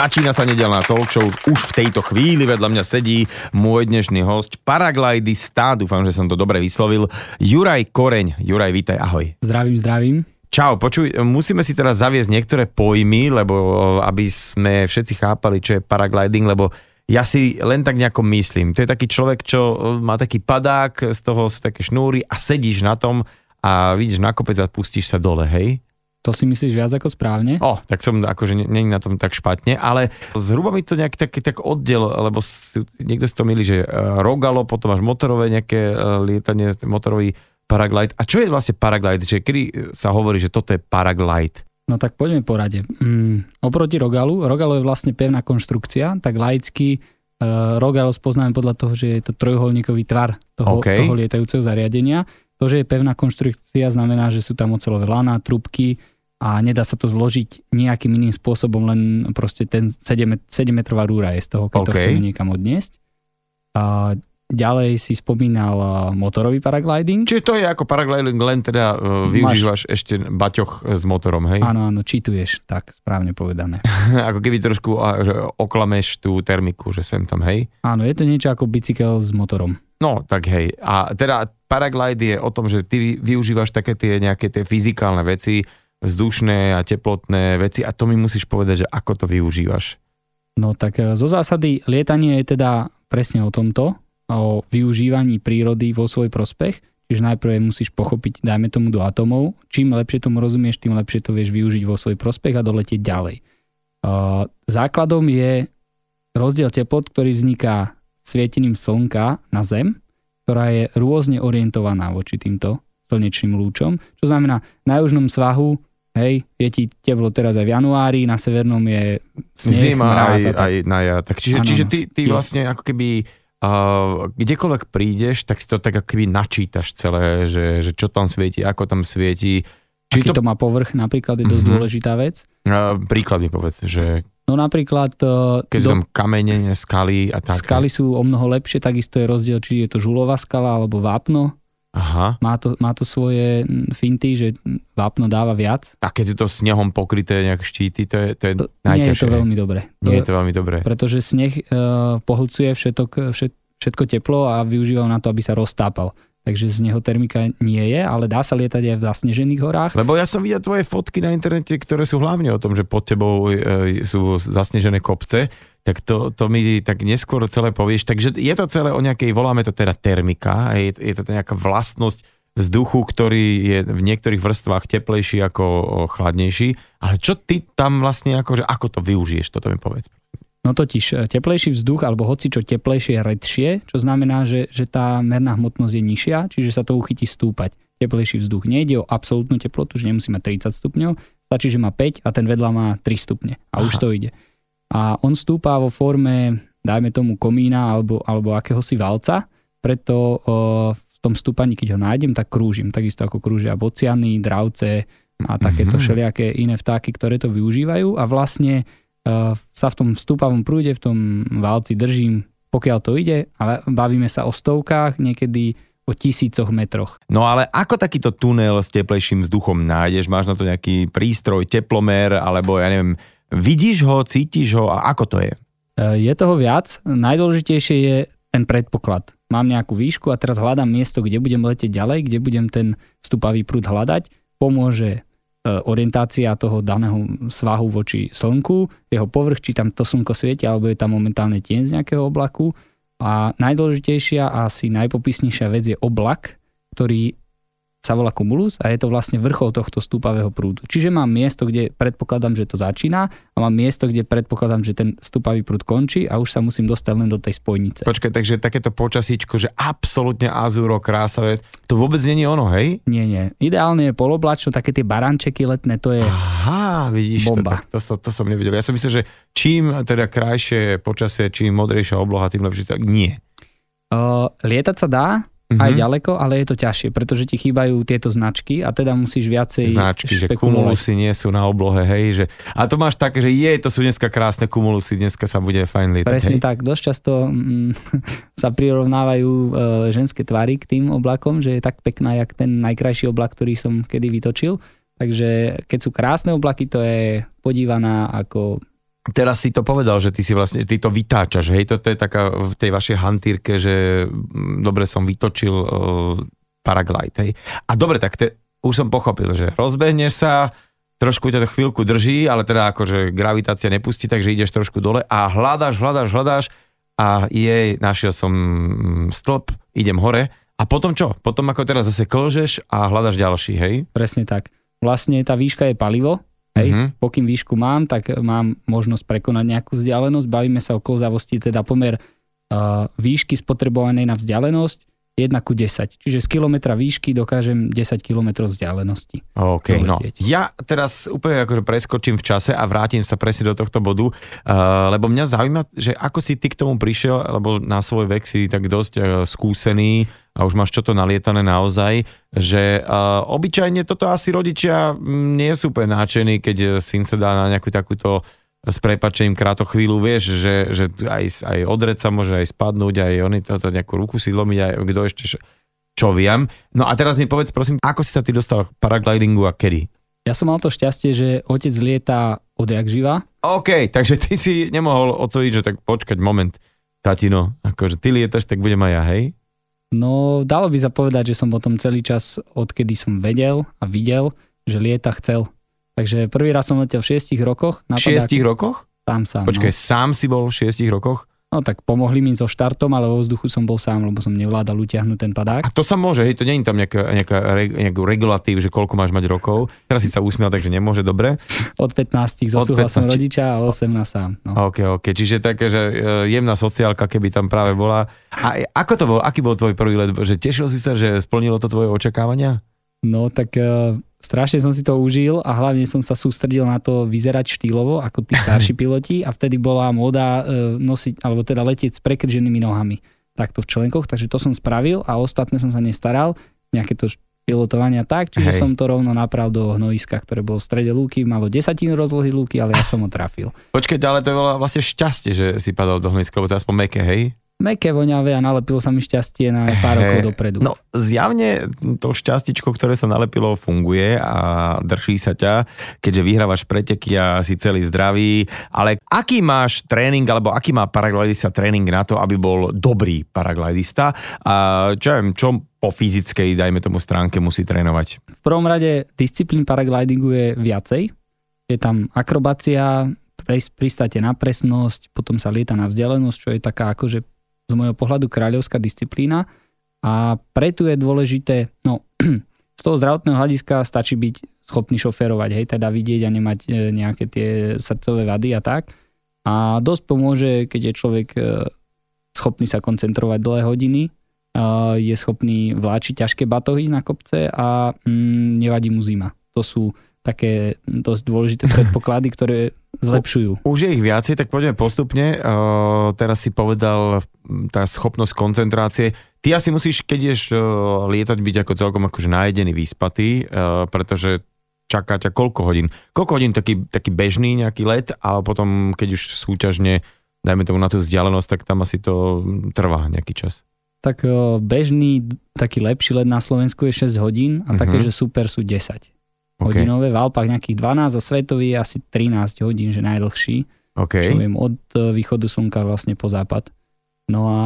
Začína sa nedelná talk show. Už v tejto chvíli vedľa mňa sedí môj dnešný host, paraglidista, dúfam, že som to dobre vyslovil, Juraj Koreň. Juraj, vítaj, ahoj. Zdravím, zdravím. Čau, počuj, musíme si teraz zaviesť niektoré pojmy, lebo aby sme všetci chápali, čo je paragliding, lebo ja si len tak nejako myslím. To je taký človek, čo má taký padák, z toho sú také šnúry a sedíš na tom a vidíš na kopec a pustíš sa dole, hej? To si myslíš viac ako správne? O, tak som akože není na tom tak špatne, ale zhruba mi to nejaký taký tak oddiel, lebo si, niekto si to milí, že uh, rogalo, potom máš motorové nejaké uh, lietanie, motorový paraglide. A čo je vlastne paraglide? Čiže kedy sa hovorí, že toto je paraglide? No tak poďme po rade. Mm, oproti rogalu, rogalo je vlastne pevná konštrukcia, tak laicky uh, rogalo spoznáme podľa toho, že je to trojuholníkový tvar toho, okay. toho lietajúceho zariadenia. To, že je pevná konštrukcia, znamená, že sú tam ocelové lana, trubky a nedá sa to zložiť nejakým iným spôsobom, len proste ten 7, 7 metrová rúra je z toho, keď okay. to chceme niekam odniesť. A Ďalej si spomínal motorový paragliding. Čiže to je ako paragliding, len teda uh, využívaš Máš... ešte baťoch s motorom, hej? Áno, áno, čituješ, tak správne povedané. ako keby trošku že oklameš tú termiku, že sem tam, hej? Áno, je to niečo ako bicykel s motorom. No, tak hej. A teda paraglide je o tom, že ty využívaš také tie nejaké tie fyzikálne veci, vzdušné a teplotné veci a to mi musíš povedať, že ako to využívaš. No tak e, zo zásady lietanie je teda presne o tomto, o využívaní prírody vo svoj prospech, čiže najprv musíš pochopiť, dajme tomu do atomov, čím lepšie tomu rozumieš, tým lepšie to vieš využiť vo svoj prospech a doletieť ďalej. Základom je rozdiel teplot, ktorý vzniká svietením slnka na Zem, ktorá je rôzne orientovaná voči týmto slnečným lúčom, čo znamená na južnom svahu Hej, je ti teplo teraz aj v januári, na severnom je sneh, Zima aj, aj na ja. Tak čiže, ano, čiže ty, ty vlastne ako keby Uh, kdekoľvek prídeš, tak si to tak akoby načítaš celé, že, že čo tam svieti, ako tam svieti. Či Aký to... to má povrch napríklad je dosť mm-hmm. dôležitá vec. Uh, príklad mi povedz, že... No napríklad... Uh, Keď do... tam kamene, skaly a tak. Skaly sú o mnoho lepšie, takisto je rozdiel, či je to žulová skala alebo vápno. Aha. Má to, má to svoje finty, že vápno dáva viac. A keď je to snehom pokryté nejak štíty, to je, to je to, najťažšie. Nie je to veľmi dobré. Nie je to veľmi dobré. Pretože sneh uh, pohlcuje všetok, všet, všetko teplo a využíval na to, aby sa roztápal takže z neho termika nie je, ale dá sa lietať aj v zasnežených horách. Lebo ja som videl tvoje fotky na internete, ktoré sú hlavne o tom, že pod tebou e, sú zasnežené kopce, tak to, to mi tak neskôr celé povieš. Takže je to celé o nejakej, voláme to teda termika, je, je to nejaká vlastnosť vzduchu, ktorý je v niektorých vrstvách teplejší ako chladnejší. Ale čo ty tam vlastne, akože, ako to využiješ, toto mi povedz. No totiž e, teplejší vzduch alebo hoci čo teplejšie redšie, čo znamená, že, že tá merná hmotnosť je nižšia, čiže sa to uchytí stúpať. Teplejší vzduch. Nejde o absolútnu teplotu, že nemusí mať 30 stupňov, stačí, že má 5 a ten vedľa má 3 stupne a Aha. už to ide. A on stúpa vo forme, dajme tomu komína alebo, alebo akéhosi valca, preto v tom stúpaní, keď ho nájdem, tak krúžim. Takisto ako krúžia bociany, dravce a takéto mm-hmm. všelijaké iné vtáky, ktoré to využívajú a vlastne sa v tom stúpavom prúde, v tom válci držím, pokiaľ to ide a bavíme sa o stovkách, niekedy o tisícoch metroch. No ale ako takýto tunel s teplejším vzduchom nájdeš? Máš na to nejaký prístroj, teplomer, alebo ja neviem, vidíš ho, cítiš ho a ako to je? E, je toho viac. Najdôležitejšie je ten predpoklad. Mám nejakú výšku a teraz hľadám miesto, kde budem letieť ďalej, kde budem ten stúpavý prúd hľadať. Pomôže E, orientácia toho daného svahu voči slnku, jeho povrch, či tam to slnko svieti, alebo je tam momentálne tieň z nejakého oblaku. A najdôležitejšia a asi najpopisnejšia vec je oblak, ktorý sa volá Cumulus a je to vlastne vrchol tohto stúpavého prúdu. Čiže mám miesto, kde predpokladám, že to začína a mám miesto, kde predpokladám, že ten stúpavý prúd končí a už sa musím dostať len do tej spojnice. Počkaj, takže takéto počasíčko, že absolútne azúro, krásavé, to vôbec nie je ono, hej? Nie, nie. Ideálne je poloblačno, také tie barančeky letné, to je Aha, vidíš bomba. to, tak, to, to, to som nevidel. Ja som myslel, že čím teda krajšie počasie, čím modrejšia obloha, tým lepšie, tak nie. Uh, lietať sa dá, mm-hmm. aj ďaleko, ale je to ťažšie, pretože ti chýbajú tieto značky a teda musíš viacej Značky, že kumulusy nie sú na oblohe, hej, že a to máš tak, že je, to sú dneska krásne kumulusy, dneska sa bude fajn lietať. Presne hej? tak, dosť často mm, sa prirovnávajú e, ženské tvary k tým oblakom, že je tak pekná, jak ten najkrajší oblak, ktorý som kedy vytočil. Takže keď sú krásne oblaky, to je podívaná ako teraz si to povedal, že ty si vlastne, ty to vytáčaš, hej, toto je taká v tej vašej hantírke, že mm, dobre som vytočil uh, paraglide, hej. A dobre, tak te, už som pochopil, že rozbehneš sa, trošku ťa to chvíľku drží, ale teda akože gravitácia nepustí, takže ideš trošku dole a hľadáš, hľadáš, hľadáš a jej, našiel som mm, stĺp, idem hore a potom čo? Potom ako teraz zase klžeš a hľadaš ďalší, hej? Presne tak. Vlastne tá výška je palivo, hej? Uh-huh. Pokým výšku mám, tak mám možnosť prekonať nejakú vzdialenosť. Bavíme sa o klzavosti, teda pomer uh, výšky spotrebovanej na vzdialenosť 1 ku 10. Čiže z kilometra výšky dokážem 10 km vzdialenosti. OK, no. Ja teraz úplne akože preskočím v čase a vrátim sa presne do tohto bodu, uh, lebo mňa zaujíma, že ako si ty k tomu prišiel, lebo na svoj vek si tak dosť uh, skúsený a už máš čo to nalietané naozaj, že uh, obyčajne toto asi rodičia nie sú úplne náčení, keď syn sa dá na nejakú takúto s prepačením kráto chvíľu, vieš, že, že aj, aj odreť sa môže aj spadnúť, aj oni toto nejakú ruku si zlomiť, aj kto ešte čo viem. No a teraz mi povedz prosím, ako si sa ty dostal k paraglidingu a kedy? Ja som mal to šťastie, že otec lieta odjak živa. OK, takže ty si nemohol ocoviť, že tak počkať moment, tatino, akože ty lietaš, tak budem aj ja, hej? No, dalo by sa povedať, že som potom celý čas, odkedy som vedel a videl, že lieta chcel. Takže prvý raz som letel v 6 rokoch. V 6 rokoch? Sám sám. Počkaj, no. sám si bol v 6 rokoch? No tak pomohli mi so štartom, ale vo vzduchu som bol sám, lebo som nevládal utiahnuť ten padák. A to sa môže, hej, to nie je tam nejaká, nejaká, nejaký regulatív, že koľko máš mať rokov. Teraz si sa usmiel, takže nemôže, dobre? Od 15 zo súhlasom rodiča a 18 sám. No. OK, OK, čiže také, že e, jemná sociálka, keby tam práve bola. A ako to bol, aký bol tvoj prvý let? Že tešil si sa, že splnilo to tvoje očakávania? No tak uh, strašne som si to užil a hlavne som sa sústredil na to vyzerať štýlovo ako tí starší piloti a vtedy bola móda e, nosiť, alebo teda letieť s prekrženými nohami takto v členkoch, takže to som spravil a ostatné som sa nestaral, nejaké to pilotovania tak, čiže Hej. som to rovno napravil do hnojiska, ktoré bolo v strede lúky, malo desatinu rozlohy lúky, ale ja som ho trafil. Počkej, ale to bolo vlastne šťastie, že si padol do hnojiska, lebo to je aspoň meké, hej? Meké voňavé a nalepilo sa mi šťastie na pár rokov dopredu. No zjavne to šťastičko, ktoré sa nalepilo, funguje a drží sa ťa, keďže vyhrávaš preteky a si celý zdravý. Ale aký máš tréning, alebo aký má paraglidista tréning na to, aby bol dobrý paraglidista? A čo viem, čo po fyzickej, dajme tomu stránke, musí trénovať? V prvom rade disciplín paraglidingu je viacej. Je tam akrobácia, pristáte na presnosť, potom sa lieta na vzdialenosť, čo je taká akože z môjho pohľadu kráľovská disciplína a preto je dôležité, no z toho zdravotného hľadiska stačí byť schopný šoférovať, hej, teda vidieť a nemať e, nejaké tie srdcové vady a tak. A dosť pomôže, keď je človek e, schopný sa koncentrovať dlhé hodiny, je schopný vláčiť ťažké batohy na kopce a mm, nevadí mu zima. To sú také dosť dôležité predpoklady, ktoré zlepšujú. Už je ich viacej, tak poďme postupne. Uh, teraz si povedal tá schopnosť koncentrácie. Ty asi musíš, keď ideš uh, lietať, byť ako celkom akože najedený, vyspatý, uh, pretože čaká ťa koľko hodín? Koľko hodín taký, taký bežný nejaký let, ale potom, keď už súťažne, dajme tomu na tú vzdialenosť, tak tam asi to trvá nejaký čas. Tak bežný, taký lepší let na Slovensku je 6 hodín a uh-huh. také, že super sú 10 okay. hodinové, v Alpách nejakých 12 a svetový je asi 13 hodín, že najdlhší. Okay. Čo viem, od e, východu slnka vlastne po západ. No a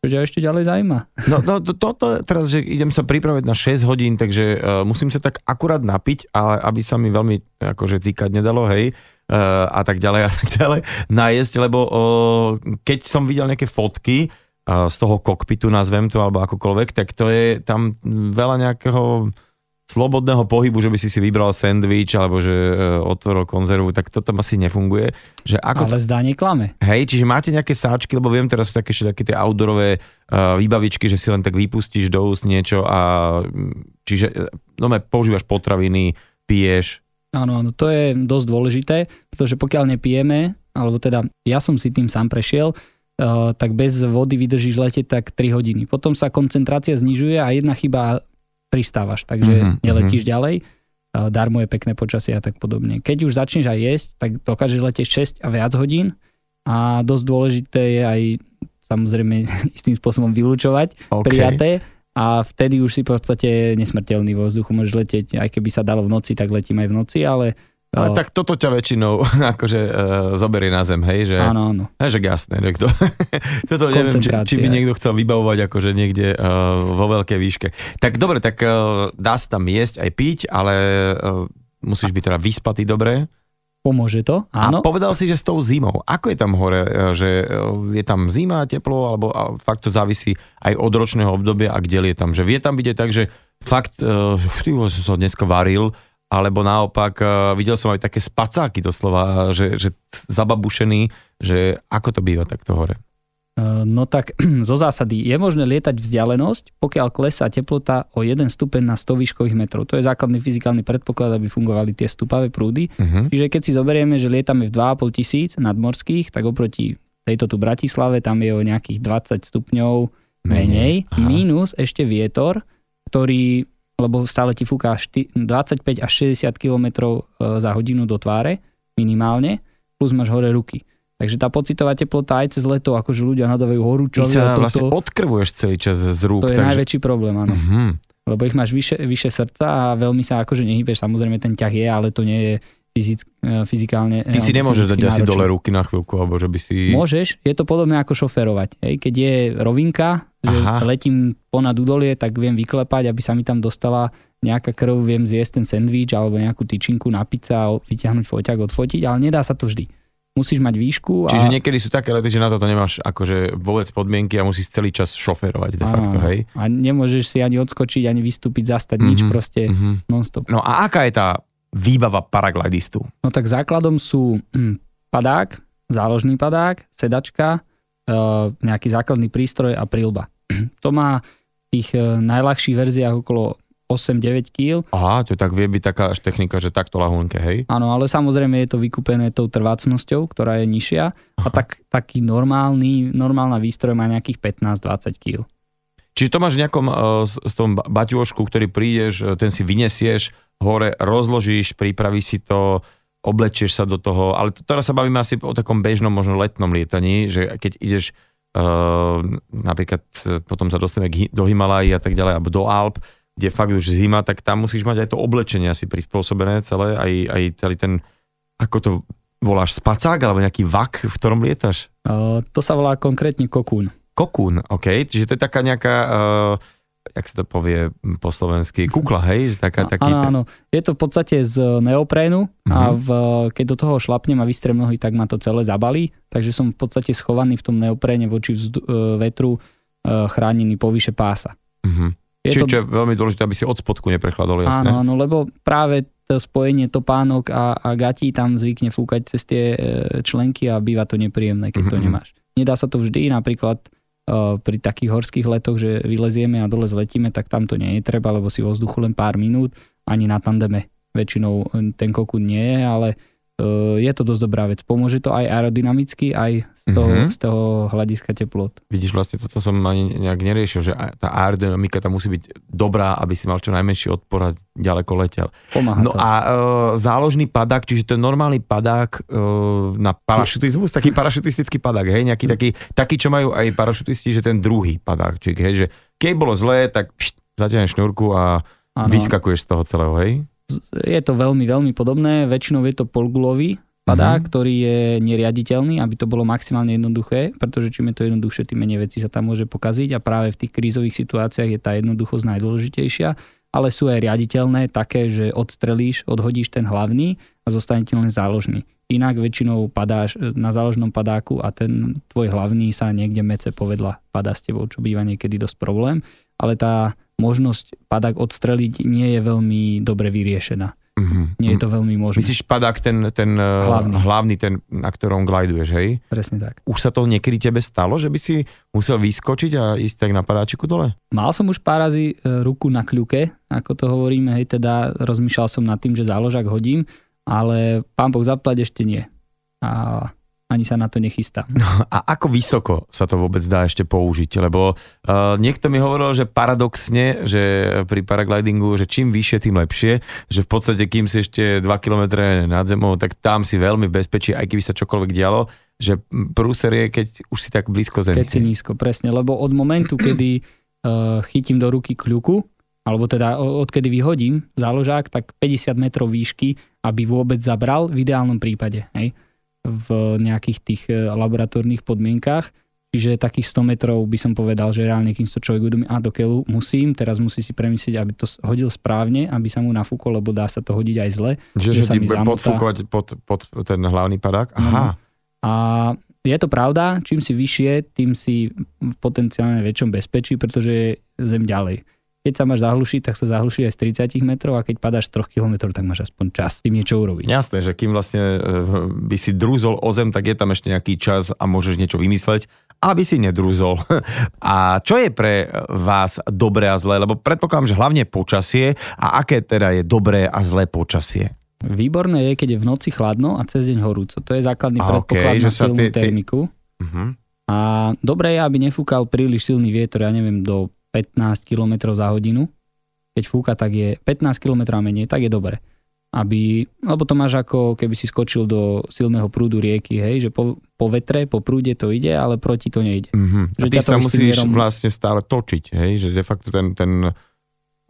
čo ťa ešte ďalej zaujíma? No, no to, to, to, teraz, že idem sa pripraviť na 6 hodín, takže uh, musím sa tak akurát napiť, ale aby sa mi veľmi akože cíkať nedalo, hej, uh, a tak ďalej a tak ďalej, najesť, lebo uh, keď som videl nejaké fotky uh, z toho kokpitu, nazvem to, alebo akokoľvek, tak to je tam veľa nejakého slobodného pohybu, že by si si vybral sendvič alebo že e, otvoril konzervu, tak to tam asi nefunguje. Že ako Ale zdá neklame. Hej, čiže máte nejaké sáčky, lebo viem, teraz sú také, také tie outdoorové uh, výbavičky, že si len tak vypustíš do úst niečo a mm, čiže e, no, používaš potraviny, piješ. Áno, áno, to je dosť dôležité, pretože pokiaľ nepijeme, alebo teda ja som si tým sám prešiel, tak bez vody vydržíš letieť tak 3 hodiny. Potom sa koncentrácia znižuje a jedna chyba pristávaš, takže mm-hmm, neletíš ďalej. Darmo je pekné počasie a tak podobne. Keď už začneš aj jesť, tak dokážeš letieť 6 a viac hodín a dosť dôležité je aj samozrejme istým spôsobom vylúčovať okay. prijaté a vtedy už si v podstate nesmrteľný vo vzduchu, môžeš letieť, aj keby sa dalo v noci, tak letím aj v noci, ale Ale tak toto ťa väčšinou akože uh, zoberie na zem, hej? Že, áno, áno. Hej, že jasné. Že kto, toto neviem, či, či by niekto chcel vybavovať akože niekde uh, vo veľkej výške. Tak dobre, tak uh, dá sa tam jesť aj piť, ale uh, musíš byť teda vyspatý dobre. Pomôže to, áno. A povedal si, že s tou zimou. Ako je tam hore? Že je tam zima, teplo, alebo fakt to závisí aj od ročného obdobia a kde je tam? Že vie tam byť aj tak, že fakt, uh, som sa dneska varil, alebo naopak uh, videl som aj také spacáky doslova, že, že zababušený, že ako to býva takto hore? Uh, no tak zo zásady je možné lietať vzdialenosť, pokiaľ klesá teplota o 1 stupeň na 100 výškových metrov. To je základný fyzikálny predpoklad, aby fungovali tie stupavé prúdy. Uh-huh. Čiže keď si zoberieme, že lietame v 2,5 tisíc nadmorských, tak oproti tejto tu Bratislave tam je o nejakých 20 stupňov menej, menej mínus ešte vietor, ktorý lebo stále ti fúka 25 až 60 km e, za hodinu do tváre, minimálne, plus máš hore ruky. Takže tá pocitová teplota aj cez leto, akože ľudia nadávajú horúčovie. Ty sa vlastne odkrvuješ celý čas z rúk. To je takže... najväčší problém, áno. Uh-huh. Lebo ich máš vyše, vyše srdca a veľmi sa akože nehybeš. Samozrejme ten ťah je, ale to nie je fyzick, e, fyzikálne. Ty si nemôžeš dať asi dole ruky na chvíľku, alebo že by si... Môžeš, je to podobné ako šoferovať. Hej. Keď je rovinka, že Aha. letím ponad údolie, tak viem vyklepať, aby sa mi tam dostala nejaká krv, viem zjesť ten sendvič alebo nejakú tyčinku na pizza a vyťahnuť foťak, odfotiť, ale nedá sa to vždy. Musíš mať výšku. A... Čiže niekedy sú také lety, že na toto nemáš akože vôbec podmienky a musíš celý čas šoferovať de facto, a, hej? A nemôžeš si ani odskočiť, ani vystúpiť, zastať, mm-hmm, nič proste mm-hmm. non-stop. No a aká je tá výbava paraglidistu? No tak základom sú hm, padák, záložný padák, sedačka, Eh, nejaký základný prístroj a prílba. To má v tých eh, najľahších verziách okolo 8-9 kg. Aha, to tak vie byť taká až technika, že takto lahunke, hej? Áno, ale samozrejme je to vykúpené tou trvácnosťou, ktorá je nižšia Aha. a tak, taký normálny, normálna výstroj má nejakých 15-20 kg. Čiže to máš v nejakom z tom baťošku, ktorý prídeš, ten si vynesieš hore, rozložíš, pripravíš si to, oblečieš sa do toho, ale teraz sa bavíme asi o takom bežnom, možno letnom lietaní, že keď ideš uh, napríklad e, potom sa dostaneme do Himalají a tak ďalej, alebo do Alp, kde fakt už zima, tak tam musíš mať aj to oblečenie asi prispôsobené celé, aj, aj celý ten, ako to voláš, spacák alebo nejaký vak, v ktorom lietaš? Uh, to sa volá konkrétne kokún. Kokún, OK, čiže to je taká nejaká... Uh, jak sa to povie po slovensky, kukla, hej? Taká, taký áno, áno. Je to v podstate z neoprénu uh-huh. a mhm. v, keď do toho šlapnem a vystrem nohy, tak ma to celé zabalí. Takže som v podstate schovaný v tom neopréne voči vzdu, e, vetru e, chránený povyše pása. Uh-huh. Je Čiže to... je veľmi dôležité, aby si od spodku neprechladol, jasné? Áno, áno, lebo práve to spojenie topánok a, a gatí tam zvykne fúkať cez tie členky a býva to nepríjemné, keď uh-huh. to mhm, nemáš. Nedá sa to vždy, napríklad pri takých horských letoch, že vylezieme a dole zletíme, tak tam to nie je treba, lebo si vo vzduchu len pár minút, ani na tandeme väčšinou ten kokún nie je, ale E, je to dosť dobrá vec. Pomôže to aj aerodynamicky, aj z toho, mm-hmm. z toho hľadiska teplot. Vidíš, vlastne toto som ani nejak neriešil, že tá aerodynamika tam musí byť dobrá, aby si mal čo najmenší odpor a ďaleko letel. Pomáha no to. a e, záložný padák, čiže to je normálny padák e, na parašutizmus, taký parašutistický padák, hej, nejaký taký, taký, čo majú aj parašutisti, že ten druhý padáčik, hej, že keď bolo zlé, tak pšt, zatiaľ šnúrku a ano. vyskakuješ z toho celého, hej? Je to veľmi, veľmi podobné. Väčšinou je to polgulový padák, mm-hmm. ktorý je neriaditeľný, aby to bolo maximálne jednoduché, pretože čím je to jednoduchšie, tým menej veci sa tam môže pokaziť a práve v tých krízových situáciách je tá jednoduchosť najdôležitejšia, ale sú aj riaditeľné také, že odstrelíš, odhodíš ten hlavný a zostane ti len záložný. Inak väčšinou padáš na záložnom padáku a ten tvoj hlavný sa niekde mece povedla padá s tebou, čo býva niekedy dosť problém, ale tá možnosť padák odstreliť nie je veľmi dobre vyriešená. Mm-hmm. Nie je to veľmi možné. Myslíš padák ten, ten eh, hlavný. hlavný, ten, na ktorom gliduješ, hej? Presne tak. Už sa to niekedy tebe stalo, že by si musel vyskočiť a ísť tak na padáčiku dole? Mal som už pár razy eh, ruku na kľuke, ako to hovoríme, hej, teda rozmýšľal som nad tým, že záložak hodím, ale pán Boh zaplať ešte nie. A ani sa na to nechystám. No, a ako vysoko sa to vôbec dá ešte použiť? Lebo uh, niekto mi hovoril, že paradoxne, že pri paraglidingu, že čím vyššie, tým lepšie, že v podstate kým si ešte 2 km nad zemou, tak tam si veľmi bezpečí, aj keby sa čokoľvek dialo, že prúser je, keď už si tak blízko zemi. Keď si nízko, presne, lebo od momentu, kedy uh, chytím do ruky kľuku alebo teda odkedy vyhodím záložák, tak 50 metrov výšky, aby vôbec zabral v ideálnom prípade, hej, v nejakých tých e, laboratórnych podmienkách. Čiže takých 100 metrov by som povedal, že reálne, kým to človek uvedomí, a do keľu musím, teraz musí si premyslieť, aby to hodil správne, aby sa mu nafúkol, lebo dá sa to hodiť aj zle. Že, že sa mi podfúkovať pod, pod ten hlavný padák? Aha. A je to pravda, čím si vyššie, tým si v potenciálne väčšom bezpečí, pretože je zem ďalej keď sa máš zahlušiť, tak sa zahluší aj z 30 metrov a keď padáš 3 km, tak máš aspoň čas tým niečo urobiť. Jasné, že kým vlastne e, by si drúzol o zem, tak je tam ešte nejaký čas a môžeš niečo vymysleť, aby si nedrúzol. A čo je pre vás dobré a zlé? Lebo predpokladám, že hlavne počasie a aké teda je dobré a zlé počasie? Výborné je, keď je v noci chladno a cez deň horúco. To je základný predpoklad okay, na silnú tie, termiku. Uh-huh. A dobré je, aby nefúkal príliš silný vietor, ja neviem, do 15 km za hodinu. Keď fúka, tak je 15 km a menej, tak je dobre. Aby, lebo to máš ako keby si skočil do silného prúdu rieky, hej, že po, po vetre, po prúde to ide, ale proti to nejde. Mm-hmm. A ty sa musíš mierom... vlastne stále točiť, hej, že de facto ten, ten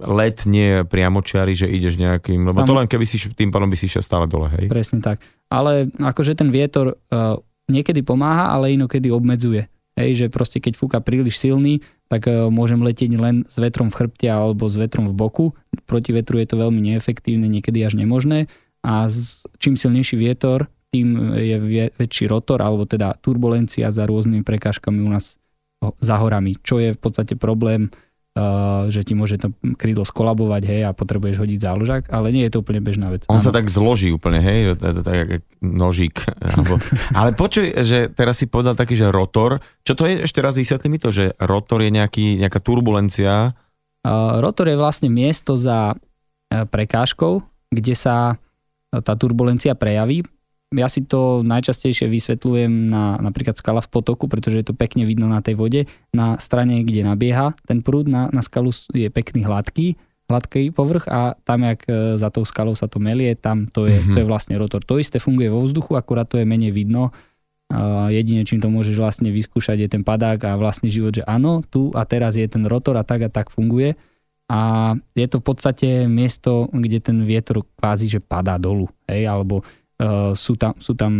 let nie je priamočiary, že ideš nejakým, lebo Tam... to len keby si tým pádom by si šiel stále dole, hej. Presne tak. Ale akože ten vietor uh, niekedy pomáha, ale inokedy obmedzuje. Hej, že proste keď fúka príliš silný, tak e, môžem letieť len s vetrom v chrbte alebo s vetrom v boku. Proti vetru je to veľmi neefektívne, niekedy až nemožné. A čím silnejší vietor, tým je väčší rotor, alebo teda turbulencia za rôznymi prekážkami u nás za horami, čo je v podstate problém Uh, že ti môže to krídlo skolabovať, hej, a potrebuješ hodiť záložák, ale nie je to úplne bežná vec. On ano. sa tak zloží úplne, hej, tak nožík. Alebo, ale počuj, že teraz si povedal taký, že rotor, čo to je, ešte raz vysvetli mi to, že rotor je nejaký, nejaká turbulencia? Uh, rotor je vlastne miesto za prekážkou, kde sa tá turbulencia prejaví ja si to najčastejšie vysvetľujem na napríklad skala v potoku, pretože je to pekne vidno na tej vode. Na strane, kde nabieha ten prúd na, na skalu je pekný hladký, hladký povrch a tam, jak e, za tou skalou sa to melie, tam to je, mm-hmm. to je vlastne rotor. To isté funguje vo vzduchu, akurát to je menej vidno. A jedine, čím to môžeš vlastne vyskúšať, je ten padák a vlastný život, že áno, tu a teraz je ten rotor a tak a tak funguje. A je to v podstate miesto, kde ten vietor kvázi, že padá dolu, hej, alebo uh, sú, tam, sú tam...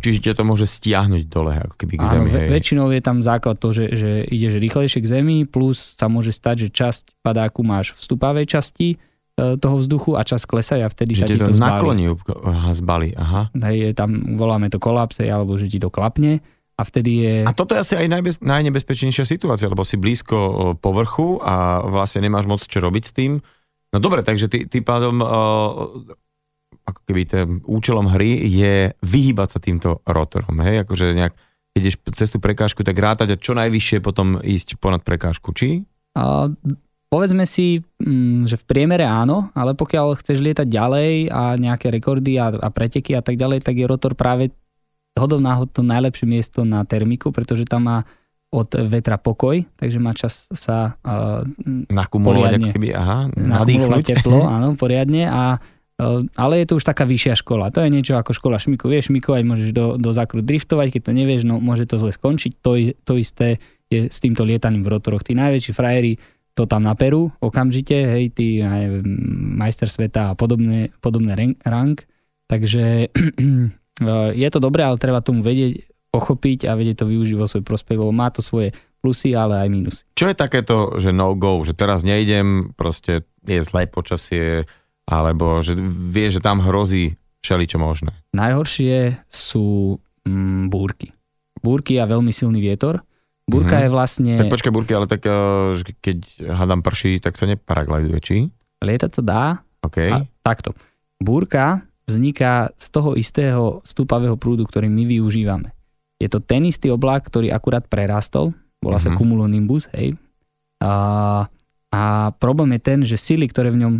Čiže ťa to môže stiahnuť dole, ako keby k zemi. Áno, väčšinou je tam základ to, že, že ideš rýchlejšie k zemi, plus sa môže stať, že časť padáku máš v stupavej časti uh, toho vzduchu a čas klesá a vtedy že sa ti to, nakloní, aha, zbalí, aha. Hej, tam voláme to kolapse, alebo že ti to klapne. A vtedy je... A toto je asi aj najbez, najnebezpečnejšia situácia, lebo si blízko povrchu a vlastne nemáš moc čo robiť s tým. No dobre, takže ty, ty pádom uh, ako keby tým účelom hry je vyhýbať sa týmto rotorom, hej, akože nejak, keď ideš cez tú prekážku, tak rátať a čo najvyššie potom ísť ponad prekážku, či? A, povedzme si, mm, že v priemere áno, ale pokiaľ chceš lietať ďalej a nejaké rekordy a, a preteky a tak ďalej, tak je rotor práve hodou náhod to najlepšie miesto na termiku, pretože tam má od vetra pokoj, takže má čas sa uh, nakumulovať, ako keby, aha, nadýchnuť. teplo, áno, poriadne a ale je to už taká vyššia škola. To je niečo ako škola šmiku. Vieš šmikovať, môžeš do, do zákru driftovať, keď to nevieš, no môže to zle skončiť. To, to isté je s týmto lietaním v rotoroch. Tí najväčší frajeri to tam naperú okamžite, hej, tí neviem, majster sveta a podobné, podobné rang. Takže je to dobré, ale treba tomu vedieť, pochopiť a vedieť to využiť vo svoj prospech, lebo má to svoje plusy, ale aj minusy. Čo je takéto, že no go, že teraz nejdem, proste je zlé počasie, alebo že vie, že tam hrozí všeličo možné. Najhoršie sú mm, búrky. Búrky a veľmi silný vietor. Búrka mm-hmm. je vlastne... Tak počkaj, búrky, ale tak uh, keď hadám prší, tak sa neparagliduje, či? Lietať sa dá. OK. A, takto. Búrka vzniká z toho istého stúpavého prúdu, ktorý my využívame. Je to ten istý oblak, ktorý akurát prerastol, volá mm-hmm. sa mhm. cumulonimbus, hej. A, a problém je ten, že sily, ktoré v ňom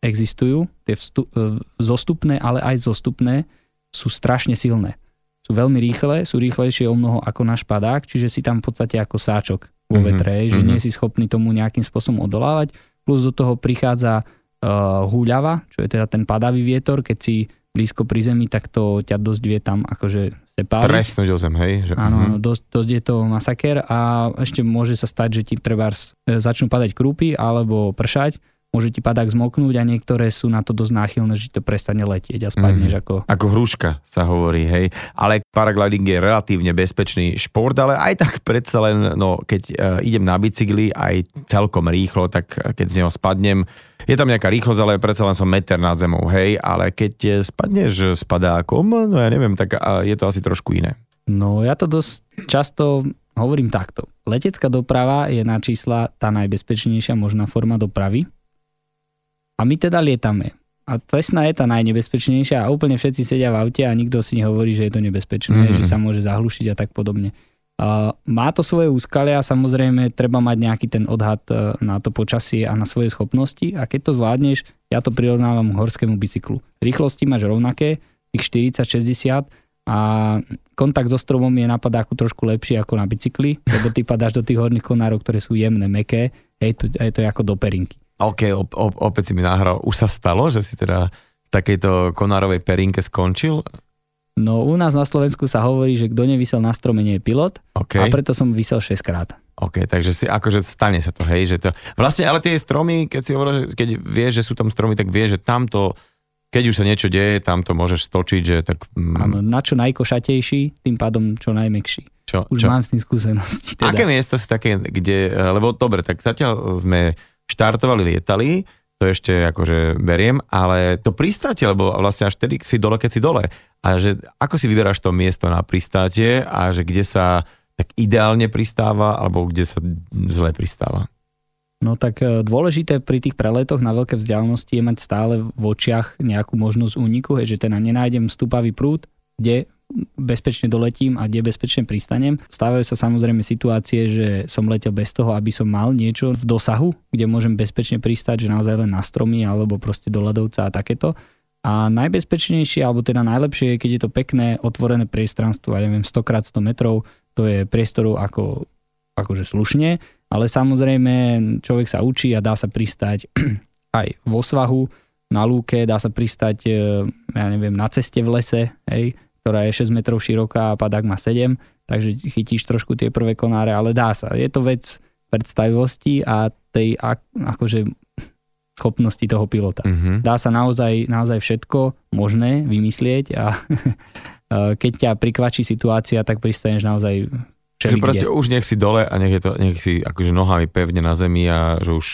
existujú, tie vstup, e, zostupné, ale aj zostupné, sú strašne silné. Sú veľmi rýchle, sú rýchlejšie o mnoho ako náš padák, čiže si tam v podstate ako sáčok vo mm-hmm. vetre, že mm-hmm. nie si schopný tomu nejakým spôsobom odolávať. Plus do toho prichádza uh, húľava, čo je teda ten padavý vietor, keď si blízko pri zemi, tak to ťa dosť vie tam akože sepáriť. Trestnúť o zem, hej? Že, Áno, uh-huh. dosť, dosť je to masaker a ešte môže sa stať, že ti treba e, začnú padať krúpy alebo pršať môže ti padák zmoknúť a niektoré sú na to dosť náchylné, že to prestane letieť a spadneš mm-hmm. ako... Ako hruška sa hovorí, hej. Ale paragliding je relatívne bezpečný šport, ale aj tak predsa len, no keď uh, idem na bicykli aj celkom rýchlo, tak keď z neho spadnem, je tam nejaká rýchlosť, ale predsa len som meter nad zemou, hej. Ale keď spadneš s padákom, no ja neviem, tak uh, je to asi trošku iné. No ja to dosť často hovorím takto. Letecká doprava je na čísla tá najbezpečnejšia možná forma dopravy, a my teda lietame. A cestná je tá najnebezpečnejšia a úplne všetci sedia v aute a nikto si nehovorí, že je to nebezpečné, mm-hmm. že sa môže zahlušiť a tak podobne. Uh, má to svoje úskalia, samozrejme treba mať nejaký ten odhad uh, na to počasie a na svoje schopnosti a keď to zvládneš, ja to prirovnávam k horskému bicyklu. Rýchlosti máš rovnaké, tých 40-60 a kontakt so stromom je na padáku trošku lepší ako na bicykli, lebo ty padáš do tých horných konárov, ktoré sú jemné, meké, hej, to, je to ako do perinky. OK, op, op, opäť si mi nahral. Už sa stalo, že si teda v takejto konárovej perinke skončil? No u nás na Slovensku sa hovorí, že kto nevysel na strome nie je pilot okay. a preto som vysel 6 krát. OK, takže si, akože stane sa to, hej, že to... Vlastne, ale tie stromy, keď si hovoril, že keď vieš, že sú tam stromy, tak vieš, že tamto, keď už sa niečo deje, tam to môžeš stočiť, že tak... Mm... Áno, na čo najkošatejší, tým pádom čo najmekší. Čo, už čo? mám s tým skúsenosti. Teda. Aké miesta sú také, kde, lebo dobre, tak zatiaľ sme štartovali, lietali, to ešte akože beriem, ale to pristáte, lebo vlastne až tedy si dole, keď si dole. A že ako si vyberáš to miesto na pristáte a že kde sa tak ideálne pristáva alebo kde sa zle pristáva? No tak e, dôležité pri tých preletoch na veľké vzdialenosti je mať stále v očiach nejakú možnosť úniku, že teda nenájdem stúpavý prúd, kde bezpečne doletím a kde bezpečne pristanem. Stávajú sa samozrejme situácie, že som letel bez toho, aby som mal niečo v dosahu, kde môžem bezpečne pristať, že naozaj len na stromy alebo proste do ľadovca a takéto. A najbezpečnejšie, alebo teda najlepšie je, keď je to pekné, otvorené priestranstvo, ja neviem, 100x 100 metrov, to je priestoru ako, akože slušne, ale samozrejme človek sa učí a dá sa pristať aj vo svahu, na lúke, dá sa pristať, e, ja neviem, na ceste v lese, hej, ktorá je 6 metrov široká a padák má 7, takže chytíš trošku tie prvé konáre, ale dá sa. Je to vec predstavivosti a tej akože schopnosti toho pilota. Mm-hmm. Dá sa naozaj, naozaj všetko možné vymyslieť a keď ťa prikvačí situácia, tak pristaneš naozaj všelikde. Že proste už nech si dole a nech, je to, nech si akože nohami pevne na zemi a že už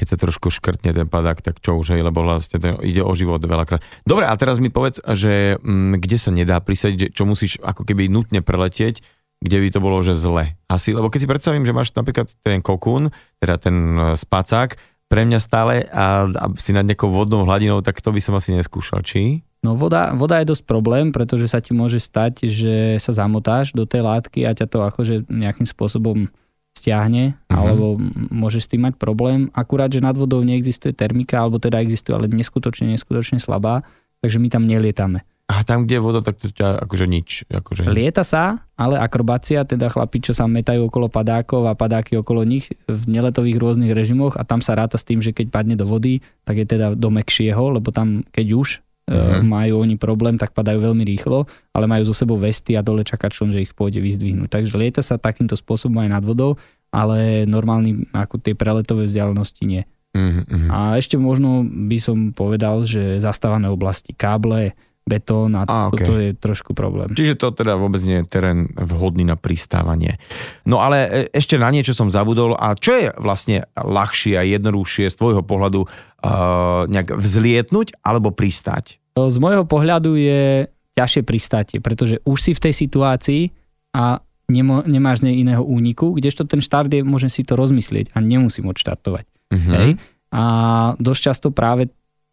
keď sa trošku škrtne ten padák, tak čo už, hej, lebo vlastne to ide o život veľakrát. Dobre, a teraz mi povedz, že m, mm, kde sa nedá prisadiť, čo musíš ako keby nutne preletieť, kde by to bolo, že zle. Asi, lebo keď si predstavím, že máš napríklad ten kokún, teda ten e, spacák, pre mňa stále a, a si nad nejakou vodnou hladinou, tak to by som asi neskúšal, či? No voda, voda je dosť problém, pretože sa ti môže stať, že sa zamotáš do tej látky a ťa to akože nejakým spôsobom stiahne, uh-huh. alebo môže s tým mať problém. Akurát, že nad vodou neexistuje termika, alebo teda existuje, ale neskutočne, neskutočne slabá, takže my tam nelietame. A tam, kde je voda, tak to ťa akože nič. Akože... Lieta sa, ale akrobácia, teda chlapí, čo sa metajú okolo padákov a padáky okolo nich v neletových rôznych režimoch a tam sa ráta s tým, že keď padne do vody, tak je teda do mekšieho, lebo tam keď už uh-huh. majú oni problém, tak padajú veľmi rýchlo, ale majú zo sebou vesty a dole čaká čln, že ich pôjde vyzdvihnúť. Takže lieta sa takýmto spôsobom aj nad vodou, ale normálny ako tie preletové vzdialenosti nie. Uh-huh. A ešte možno by som povedal, že zastávané oblasti, káble, betón a, a okay. toto je trošku problém. Čiže to teda vôbec nie je terén vhodný na pristávanie. No ale e, ešte na niečo som zabudol a čo je vlastne ľahšie a jednoduchšie z tvojho pohľadu uh, nejak vzlietnúť alebo pristať? Z môjho pohľadu je ťažšie pristátie, pretože už si v tej situácii a nemo, nemáš z nej iného úniku, kdežto ten štart je, môžem si to rozmyslieť a nemusím odštartovať. Uh-huh. Hej? A dosť často práve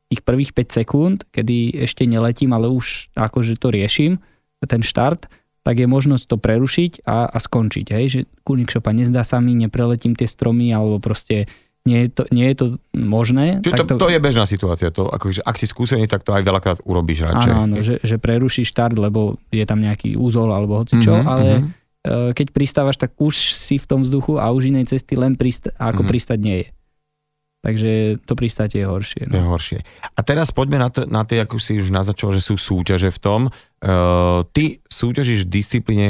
tých prvých 5 sekúnd, kedy ešte neletím, ale už akože to riešim, ten štart, tak je možnosť to prerušiť a, a skončiť. Hej? Že kúrnik šopa nezdá sa mi, nepreletím tie stromy, alebo proste nie je to, nie je to možné. Čiže to, to, to je bežná situácia. To, akože, ak si skúsený, tak to aj veľakrát urobíš radšej. Áno, áno že, že prerušíš štart, lebo je tam nejaký úzol alebo hocičo, mm-hmm, ale mm-hmm. keď pristávaš, tak už si v tom vzduchu a už inej cesty len prista- ako mm-hmm. pristať nie je. Takže to pristátie je horšie. No. Je horšie. A teraz poďme na, to, na tie, ako si už nazačal, že sú súťaže v tom. Uh, ty súťažíš v disciplíne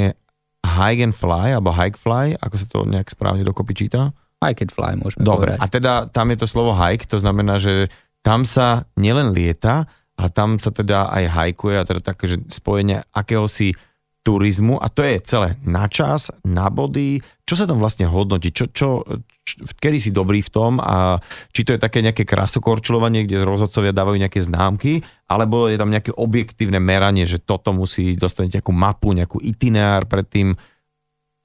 hike and fly, alebo hike fly, ako sa to nejak správne dokopy číta? Hike and fly môžeme Dobre, povedať. a teda tam je to slovo hike, to znamená, že tam sa nielen lieta, ale tam sa teda aj hajkuje a teda také, že spojenie akéhosi turizmu a to je celé na čas, na body, čo sa tam vlastne hodnotí, čo, čo, čo, kedy si dobrý v tom a či to je také nejaké krasokorčulovanie, kde rozhodcovia dávajú nejaké známky, alebo je tam nejaké objektívne meranie, že toto musí dostať nejakú mapu, nejakú itineár predtým,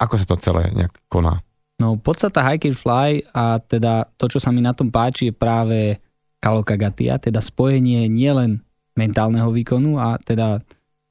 ako sa to celé nejak koná? No podstata hike and fly a teda to, čo sa mi na tom páči, je práve kalokagatia, teda spojenie nielen mentálneho výkonu a teda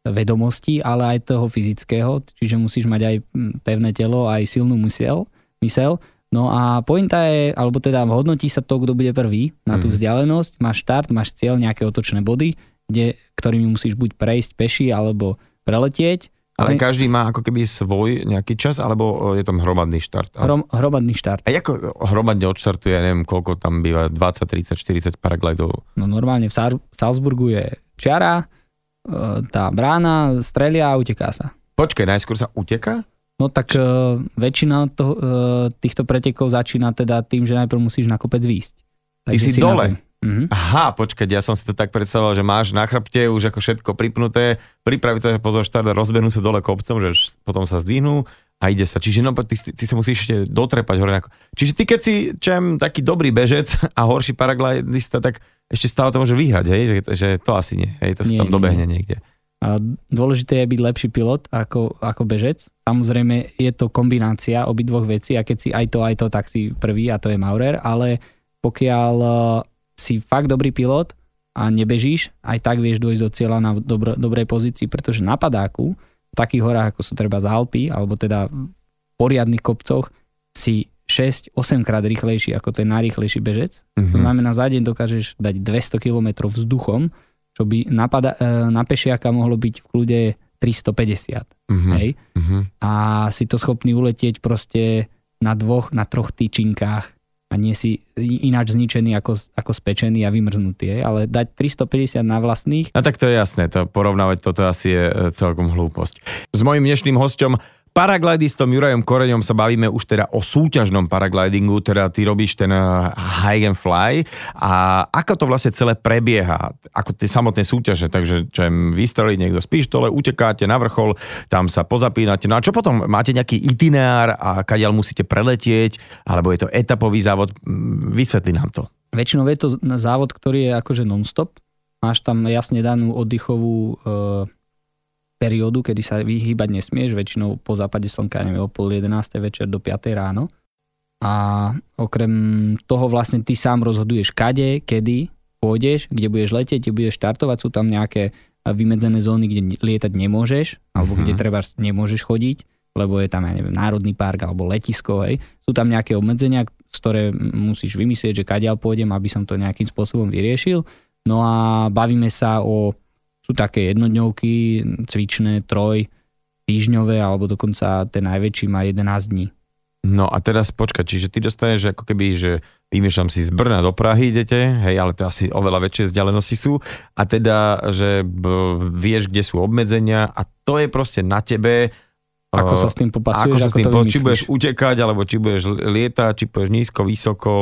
vedomostí, ale aj toho fyzického, čiže musíš mať aj mm, pevné telo, aj silnú mysel. mysel. No a pointa je, alebo teda hodnotí sa to, kto bude prvý na tú Mhm. vzdialenosť. Máš štart, máš cieľ, nejaké otočné body, kde, ktorými musíš buď prejsť peši, alebo preletieť. Ale ten- každý má ako keby svoj nejaký čas, alebo je tam hromadný štart? Hrom, hromadný štart. A ako hromadne odštartuje, ja neviem, koľko tam býva, 20, 30, 40 paraglidov? No normálne v Sar- Salzburgu je čiara, e, tá brána, strelia a uteká sa. Počkaj, najskôr sa uteká? No tak uh, väčšina to, uh, týchto pretekov začína teda tým, že najprv musíš na kopec výjsť. Ty si dole? Mhm. Aha, počkať, ja som si to tak predstavoval, že máš na chrbte už ako všetko pripnuté, pripraviť sa, že pozor štart a rozbehnú sa dole kopcom, že potom sa zdvihnú a ide sa. Čiže no, ty, ty, sa musíš ešte dotrepať hore. Ako. Čiže ty keď si čem taký dobrý bežec a horší paraglidista, tak ešte stále to môže vyhrať, hej? Že, že to asi nie, hej? to sa Nie, tam nie, dobehne niekde. A dôležité je byť lepší pilot ako, ako bežec. Samozrejme je to kombinácia obidvoch vecí a keď si aj to, aj to, tak si prvý a to je Maurer, ale pokiaľ si fakt dobrý pilot a nebežíš, aj tak vieš dôjsť do cieľa na dobro, dobrej pozícii, pretože na padáku, v takých horách ako sú treba z Alpy, alebo teda v poriadnych kopcoch, si 6-8 krát rýchlejší ako ten najrýchlejší bežec. To Mhm. znamená, za deň dokážeš dať 200 km vzduchom, čo by na, pada, e, na pešiaka mohlo byť v kľude 350. Mhm. Hej? Mhm. A si to schopný uletieť proste na dvoch, na troch tyčinkách a nie si ináč zničený ako, ako spečený a vymrznutý. Ale dať 350 na vlastných, A tak to je jasné, to porovnávať toto asi je e, celkom hlúposť. S mojím dnešným hostom Paraglidistom Jurajom Koreňom sa bavíme už teda o súťažnom paraglidingu, teda ty robíš ten eh, high and fly. A ako to vlastne celé prebieha, ako tie samotné súťaže, takže čo im vystreliť niekto z pištole, utekáte na vrchol, tam sa pozapínate, no a čo potom, máte nejaký itineár a kadiaľ musíte preletieť, alebo je to etapový závod, Mm, vysvetli nám to. väčšinou je to závod, ktorý je akože non-stop. Máš tam jasne danú oddychovú e, periódu, kedy sa vyhýbať nesmieš, väčšinou po západe slnka, neviem, o pol 11. večer do 5. ráno. A okrem toho vlastne ty sám rozhoduješ kade, kedy pôjdeš, kde budeš letieť, kde budeš štartovať, sú tam nejaké vymedzené zóny, kde lietať nemôžeš, alebo Mhm. kde treba nemôžeš chodiť, lebo je tam, ja neviem, národný park alebo letisko, hej. Sú tam nejaké obmedzenia, z ktoré musíš vymyslieť, že kadiaľ pôjdem, aby som to nejakým spôsobom vyriešil. No a bavíme sa o, sú také jednodňovky, cvičné, troj, týždňové, alebo dokonca ten najväčší má 11 dní. No a teraz počkať, čiže ty dostaneš ako keby, že vymýšľam si z Brna do Prahy idete, hej, ale to asi oveľa väčšie vzdialenosti sú. A teda, že b, vieš, kde sú obmedzenia a to je proste na tebe, Ako eh, sa s tým popasuješ, ako sa ako, s tým, to po- či budeš utekať, alebo či budeš lietať, či budeš nízko, vysoko,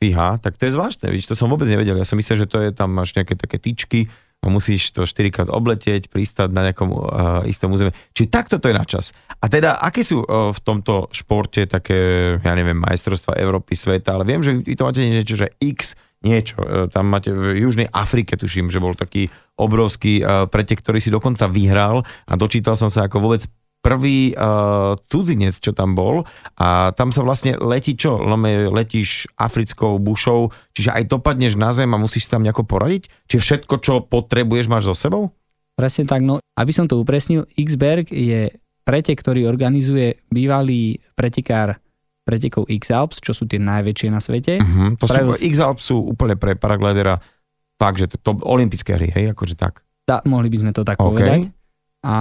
fíha, tak to je zvláštne, vidíš, to som vôbec nevedel, ja som myslel, že to je, tam máš nejaké také tyčky, musíš to 4 krát obletieť, pristať na nejakom uh, istom území. Čiže takto to je na čas. A teda, aké sú uh, v tomto športe také, ja neviem, majstrovstva Európy, sveta, ale viem, že vy to máte niečo, že X niečo. Uh, tam máte v Južnej Afrike, tuším, že bol taký obrovský uh, pretek, ktorý si dokonca vyhral a dočítal som sa ako vôbec prvý uh, cudzinec, čo tam bol a tam sa vlastne letí čo? Letíš africkou bušou, čiže aj dopadneš na zem a musíš tam nejako poradiť? Čiže všetko, čo potrebuješ, máš so sebou? Presne tak, no aby som to upresnil, Xberg je pretek, ktorý organizuje bývalý pretekár pretekov X-Alps, čo sú tie najväčšie na svete. Uh-huh. To Pravil sú, X-Alps sú úplne pre paraglidera fakt, že to, to olympijské hry, hej, akože tak. Tá, mohli by sme to tak OK. povedať. A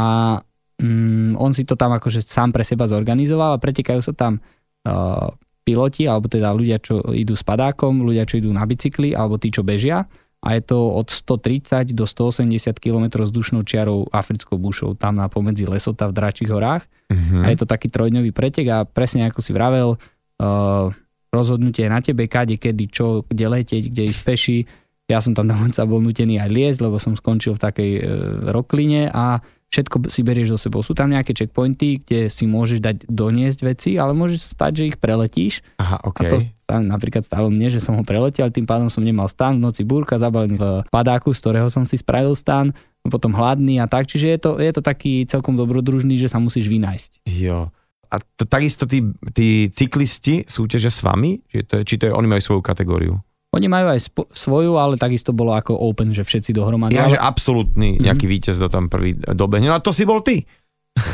mm, on si to tam akože sám pre seba zorganizoval a pretekajú sa tam uh, piloti, alebo teda ľudia, čo idú s padákom, ľudia, čo idú na bicykli, alebo tí, čo bežia. A je to od 130 do 180 km vzdušnou čiarou africkou bušou, tam na pomedzi Lesota v Dračích horách. Uh-huh. A je to taký trojdňový pretek a presne ako si vravel, uh, rozhodnutie je na tebe, kade, kedy, čo, kde letieť, kde ísť peši. Ja som tam dokonca bol nutený aj liesť, lebo som skončil v takej e, rokline a všetko si berieš so sebou. Sú tam nejaké checkpointy, kde si môžeš dať doniesť veci, ale môže sa stať, že ich preletíš. Aha, okay. A to sa napríklad stalo mne, že som ho preletel, tým pádom som nemal stan, v noci búrka, zabalený v padáku, z ktorého som si spravil stan, potom hladný a tak. Čiže je to, je to taký celkom dobrodružný, že sa musíš vynájsť. Jo. A to takisto tí, tí cyklisti súťažia s vami? Či to, je, či to je, oni majú svoju kategóriu? Oni majú aj spo- svoju, ale takisto bolo ako Open, že všetci dohromady. Ja, ale... že absolútny mm-hmm. nejaký víťaz do tam prvý dobehne. No a to si bol ty.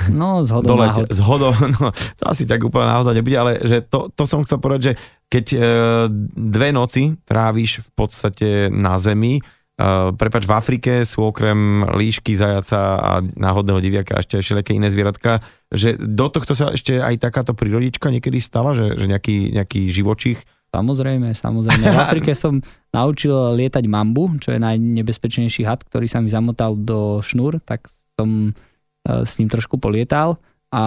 No, z hodou náhod. Z hodou, no, to asi tak úplne náhoda nebude, ale že to, to som chcel povedať, že keď e, dve noci tráviš v podstate na zemi, Uh, prepač, v Afrike sú okrem líšky, zajaca a náhodného diviaka ešte všelijaké iné zvieratka, že do tohto sa ešte aj takáto prirodička niekedy stala, že, že nejaký, nejaký živočích Samozrejme, samozrejme. V Afrike som naučil lietať mambu, čo je najnebezpečnejší had, ktorý sa mi zamotal do šnúr, tak som uh, s ním trošku polietal. A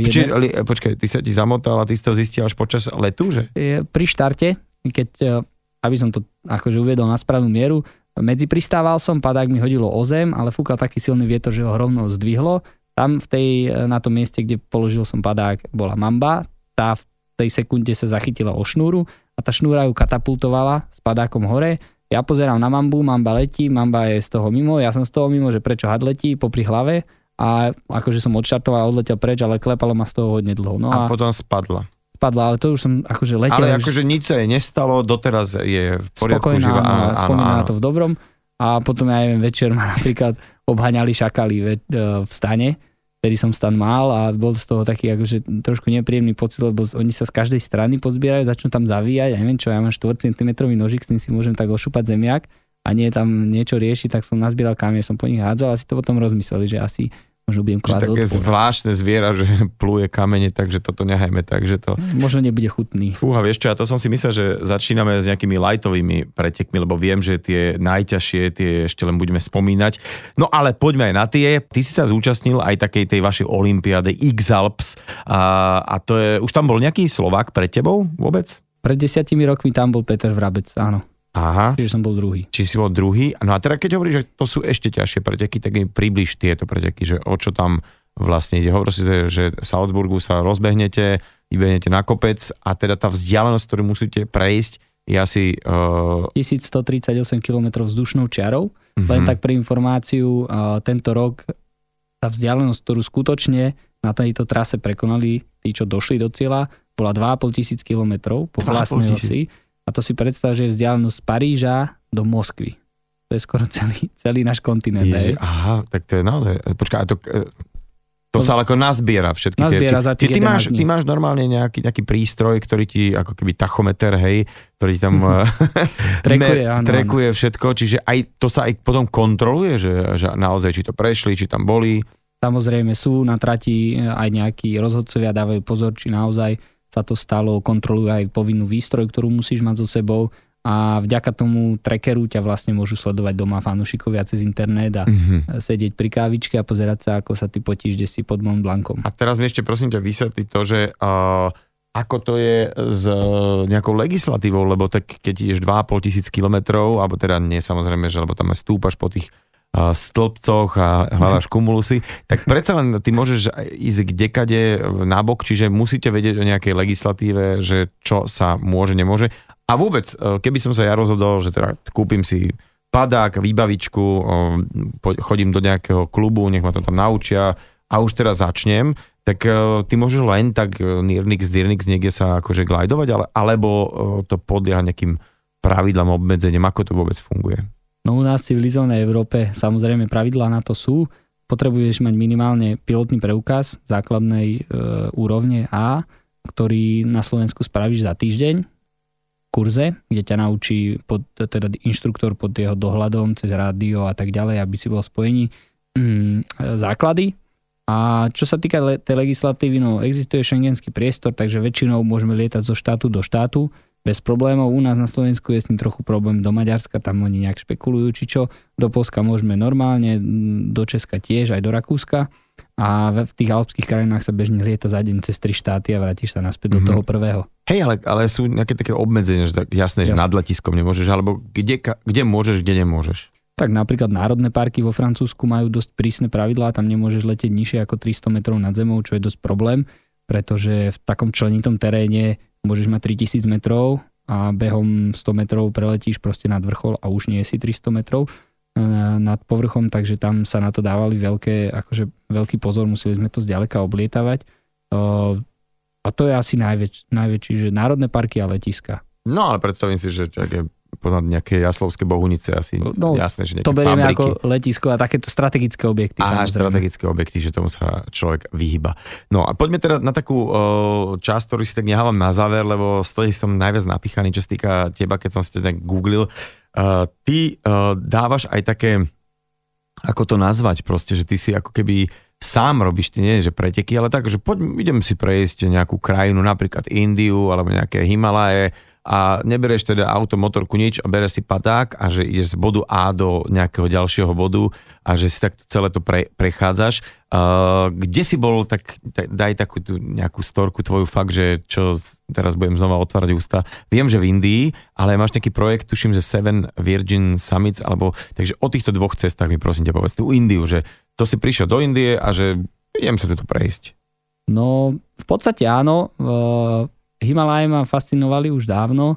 jeden... Čiže, li, počkaj, ty sa ti zamotal a ty si to zistil až počas letu, že? Pri štarte, keď, uh, aby som to akože uviedol na správnu mieru, medzi pristával som, padák mi hodilo o zem, ale fúkal taký silný vietor, že ho rovno zdvihlo. Tam v tej, na tom mieste, kde položil som padák, bola mamba. Tá v tej sekunde sa zachytila o šnúru a tá šnúra ju katapultovala s padákom hore. Ja pozerám na mambu, mamba letí, mamba je z toho mimo, ja som z toho mimo, že prečo had letí popri hlave a akože som odštartoval a odletel preč, ale klepalo ma z toho hodne dlho. No a, a potom spadla spadla, ale to už som akože letel. Ale akože nič sa jej nestalo, doteraz je v poriadku spokojná, živa. Áno, áno, spomína áno. na to v dobrom. A potom, ja neviem, večer ma napríklad obhaňali šakali e, v stane, ktorý som stan mal a bol z toho taký akože trošku nepríjemný pocit, lebo oni sa z každej strany pozbierajú, začnú tam zavíjať, ja neviem čo, ja mám 4 cm nožik, s tým si môžem tak ošúpať zemiak a nie tam niečo riešiť, tak som nazbieral kamier, som po nich hádzal a si to potom rozmysleli, že asi možno budem klásť také odpor. zvláštne zviera, že pluje kamene, takže toto nehajme tak, že to... Možno nebude chutný. Fúha, vieš čo, ja to som si myslel, že začíname s nejakými lightovými pretekmi, lebo viem, že tie najťažšie, tie ešte len budeme spomínať. No ale poďme aj na tie. Ty si sa zúčastnil aj takej tej vašej olympiáde X-Alps a, a to je, už tam bol nejaký Slovák pre tebou vôbec? Pred desiatimi rokmi tam bol Peter Vrabec, áno. Aha. Čiže som bol druhý. Či si bol druhý. No a teda keď hovoríš, že to sú ešte ťažšie preteky, tak mi približ tieto preteky, že o čo tam vlastne ide. Hovorí si, že v Salzburgu sa rozbehnete, vybehnete na kopec a teda tá vzdialenosť, ktorú musíte prejsť, je asi... Uh... 1138 km vzdušnou čiarou. Uh-huh. Len tak pre informáciu, uh, tento rok tá vzdialenosť, ktorú skutočne na tejto trase prekonali tí, čo došli do cieľa, bola 2,5 tisíc km po vlastnej osi. A to si predstav, že je vzdialenosť z Paríža do Moskvy. To je skoro celý, celý náš kontinent. Ježi, aha, tak to je naozaj... Počkaj, to, e, to sa ale ako nazbiera všetky nazbiera tie... Za ty, ty, máš, ty máš normálne nejaký, nejaký prístroj, ktorý ti, ako keby tachometer, hej, ktorý ti tam trekuje, áno, trekuje všetko, čiže aj to sa aj potom kontroluje, že, že naozaj, či to prešli, či tam boli. Samozrejme sú na trati aj nejakí rozhodcovia, dávajú pozor, či naozaj sa to stalo, kontrolujú aj povinnú výstroj, ktorú musíš mať so sebou a vďaka tomu trackeru ťa vlastne môžu sledovať doma fanúšikovia cez internet a mm-hmm. sedieť pri kávičke a pozerať sa, ako sa ty potíš, kde si pod Mont Blancom. A teraz mi ešte prosím ťa vysvetliť to, že uh, ako to je s uh, nejakou legislatívou, lebo tak keď ideš 2,5 tisíc kilometrov, alebo teda nie samozrejme, že lebo tam stúpaš po tých stĺpcoch a hľadáš kumulusy, tak predsa len ty môžeš ísť kdekade nabok, čiže musíte vedieť o nejakej legislatíve, že čo sa môže, nemôže. A vôbec, e, keby som sa ja rozhodol, že teda kúpim si padák, výbavičku, chodím do nejakého klubu, nech ma to tam naučia a už teraz začnem, tak e, ty môžeš len tak e, Nirnix, Dirnix niekde sa akože glidovať, ale, alebo to podlieha nejakým pravidlám, obmedzeniam, ako to vôbec funguje? No u nás v civilizovanej Európe samozrejme pravidlá na to sú. Potrebuješ mať minimálne pilotný preukaz základnej e, úrovne A, ktorý na Slovensku spravíš za týždeň kurze, kde ťa naučí pod, teda inštruktor pod jeho dohľadom cez rádio a tak ďalej, aby si bol spojení mm, základy. A čo sa týka le- tej legislatívy, no existuje šengenský priestor, takže väčšinou môžeme lietať zo štátu do štátu bez problémov. U nás na Slovensku je s tým trochu problém do Maďarska, tam oni nejak špekulujú, či čo. Do Polska môžeme normálne, do Česka tiež, aj do Rakúska. A v tých alpských krajinách sa bežne lieta za deň cez tri štáty a vrátiš sa naspäť mm-hmm. do mhm. toho prvého. Hej, ale, ale sú nejaké také obmedzenia, že tak jasné, Jasne. že nad letiskom nemôžeš, alebo kde, kde môžeš, kde nemôžeš. Tak napríklad národné parky vo Francúzsku majú dosť prísne pravidlá, tam nemôžeš letieť nižšie ako 300 metrov nad zemou, čo je dosť problém, pretože v takom členitom teréne môžeš mať 3000 metrov a behom 100 metrov preletíš proste nad vrchol a už nie si 300 metrov e, nad povrchom, takže tam sa na to dávali veľké, akože veľký pozor, museli sme to zďaleka oblietavať. E, a to je asi najväč, najväčší, že národné parky a letiska. No ale predstavím si, že je poznať nejaké jaslovské bohunice asi no, jasné, že To berieme fabriky. ako letisko a takéto strategické objekty. Aha, strategické objekty, že tomu sa človek vyhyba. No a poďme teda na takú uh, časť, ktorú si tak nehávam na záver, lebo z toho som najviac napíchaný, čo sa týka teba, keď som si tak googlil. Uh, ty uh, dávaš aj také, ako to nazvať proste, že ty si ako keby sám robíš, ty nie, že preteky, ale tak, že poď, idem si prejsť nejakú krajinu, napríklad Indiu alebo nejaké Himalaje, a nebereš teda auto, motorku, nič a bereš si padák a že ideš z bodu A do nejakého ďalšieho bodu a že si takto celé to pre, prechádzaš. Uh, kde si bol, tak, tak daj takú tú nejakú storku tvoju fakt, že čo teraz budem znova otvárať ústa. Viem, že v Indii, ale máš nejaký projekt, tuším, že Seven Virgin Summits, alebo takže o týchto dvoch cestách mi prosím ťa povedz, tú Indiu, že to si prišiel do Indie a že idem sa tu prejsť. No, v podstate áno. Uh Himalaje ma fascinovali už dávno. E,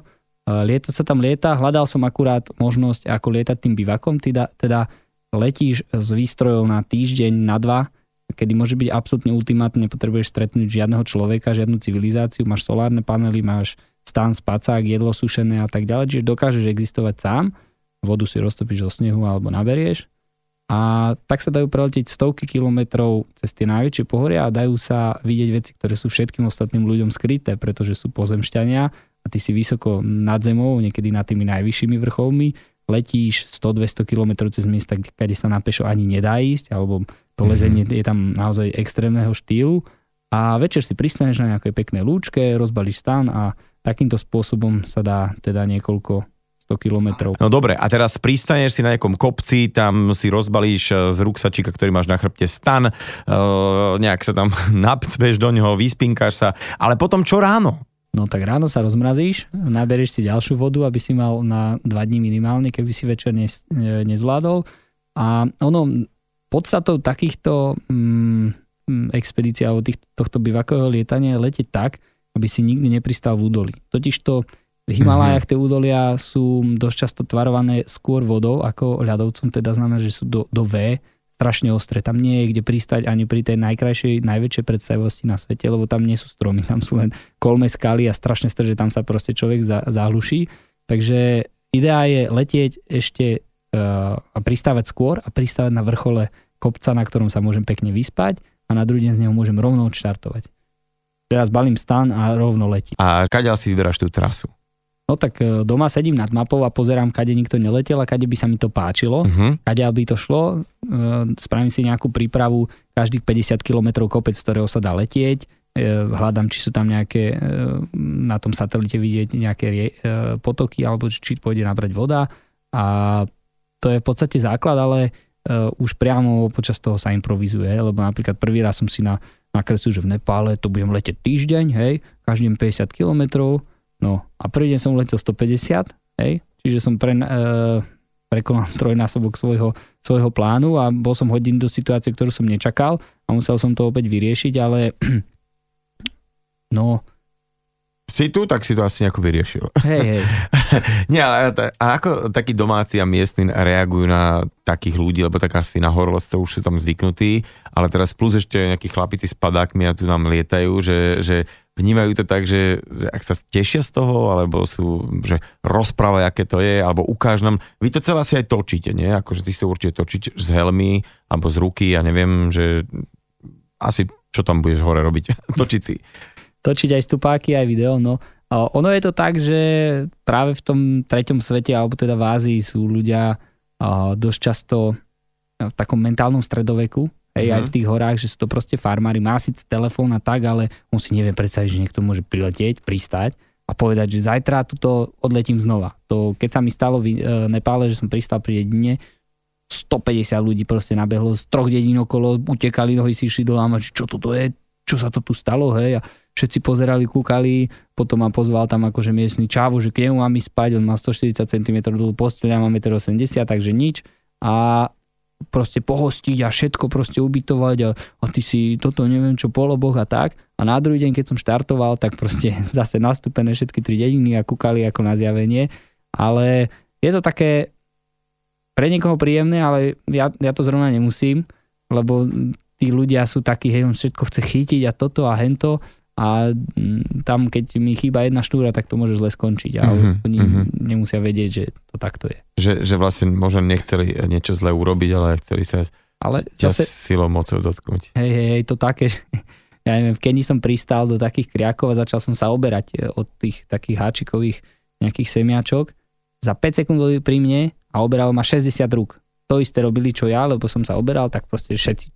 lieta sa tam lieta, hľadal som akurát možnosť, ako lietať tým bivakom, teda, teda letíš s výstrojou na týždeň, na dva, kedy môže byť absolútne ultimátne, nepotrebuješ stretnúť žiadneho človeka, žiadnu civilizáciu, máš solárne panely, máš stan, spacák, jedlo sušené a tak ďalej, čiže dokážeš existovať sám, vodu si roztopíš zo snehu alebo naberieš a tak sa dajú preletieť stovky kilometrov cez tie najväčšie pohoria a dajú sa vidieť veci, ktoré sú všetkým ostatným ľuďom skryté, pretože sú pozemšťania a ty si vysoko nad zemou, niekedy nad tými najvyššími vrcholmi, letíš 100-200 km cez miesta, kde sa na pešo ani nedá ísť, alebo to mhm. lezenie je tam naozaj extrémneho štýlu a večer si pristaneš na nejakej peknej lúčke, rozbalíš stan a takýmto spôsobom sa dá teda niekoľko 100 kilometrov. No dobre, a teraz pristaneš si na nejakom kopci, tam si rozbalíš eh, z ruksačíka, ktorý máš na chrbte stan, uh, nejak sa tam napcveš do neho, vyspinkáš sa, ale potom čo ráno? No tak ráno sa rozmrazíš, naberieš si ďalšiu vodu, aby si mal na dva dní minimálne, keby si večer ne, nezvládol. A ono, podstatou takýchto mm, expedícií alebo tých, tohto bivakového lietania je letieť tak, aby si nikdy nepristal v údolí. Totižto v Himalajach tie údolia sú dosť často tvarované skôr vodou ako ľadovcom, teda znamená, že sú do, do V, strašne ostré. Tam nie je kde pristať ani pri tej najkrajšej, najväčšej predstavivosti na svete, lebo tam nie sú stromy, tam sú len kolme skaly a strašne strže, tam sa proste človek za, zahluší. Takže ideá je letieť ešte uh, a pristávať skôr a pristávať na vrchole kopca, na ktorom sa môžem pekne vyspať a na druhý deň z neho môžem rovno odštartovať. Teraz balím stan a rovno letí. A kaďal si vyberáš tú trasu? No tak e, doma sedím nad mapou a pozerám, kade nikto neletel a kade by sa mi to páčilo, uh-huh. kade by to šlo. E, spravím si nejakú prípravu každých 50 km kopec, z ktorého sa dá letieť. E, hľadám, či sú tam nejaké, na tom satelite vidieť nejaké potoky alebo či pôjde nabrať voda. A to je v podstate základ, ale už priamo počas toho sa improvizuje, lebo napríklad prvý raz som si na, nakreslil, že v Nepále to budem letieť týždeň, hej, každý 50 kilometrov No a prvý deň som letel 150, hej, čiže som pre, e, prekonal trojnásobok svojho, svojho plánu a bol som hodin do situácie, ktorú som nečakal a musel som to opäť vyriešiť, ale no si tu, tak si to asi nejako vyriešil. Hej, hej. Nie, ale a ako takí domáci a miestni reagujú na takých ľudí, lebo tak asi na horolezce už sú tam zvyknutí, ale teraz plus ešte nejakí chlapíci s padákmi a tu nám lietajú, že, že vnímajú to tak, že, že ak sa tešia z toho, alebo sú, že rozprávajú, aké to je, alebo ukáž nám. Vy to celé asi aj točíte, nie? Akože ty si to určite točiť z helmy, alebo z ruky, ja neviem, že asi čo tam budeš hore robiť? Točiť si. Točiť aj stupáky, aj video, no. Ono je to tak, že práve v tom treťom svete, alebo teda v Ázii sú ľudia dosť často v takom mentálnom stredoveku, Hej, uh-huh. aj v mhm. tých horách, že sú to proste farmári. Má síce telefón a tak, ale on si nevie predstaviť, že niekto môže priletieť, pristať a povedať, že zajtra tuto odletím znova. To, keď sa mi stalo v e, Nepále, že som pristal pri dedine, 150 ľudí proste nabehlo z troch dedín okolo, utekali, nohy si išli do láma, že čo toto je, čo sa to tu stalo, hej, a všetci pozerali, kúkali, potom ma pozval tam akože miestny čávu, že k nemu mám ísť spať, on má 140 cm dlhú posteľ, ja mám 1,80 m, takže nič. A proste pohostiť a všetko proste ubytovať a, a ty si toto neviem čo poloboch a tak. A na druhý deň, keď som štartoval, tak proste zase nastúpené všetky tri dediny a kúkali ako na zjavenie. Ale je to také pre niekoho príjemné, ale ja, ja to zrovna nemusím, lebo tí ľudia sú takí, hej, on všetko chce chytiť a toto a hento a mm, tam, keď mi chýba jedna štúra, tak to môže zle skončiť a uh-huh, oni uh-huh. nemusia vedieť, že to takto je. Že, že vlastne možno nechceli niečo zle urobiť, ale chceli sa ale zase, silou mocou dotknúť. Hej, hej, hej, to také, ja neviem, v Keni som pristal do takých kriakov a začal som sa oberať e, od tých takých háčikových nejakých semiačok. Za 5 sekúnd boli pri mne a oberal ma 60 rúk. To isté robili, čo ja, lebo som sa oberal, tak proste všetci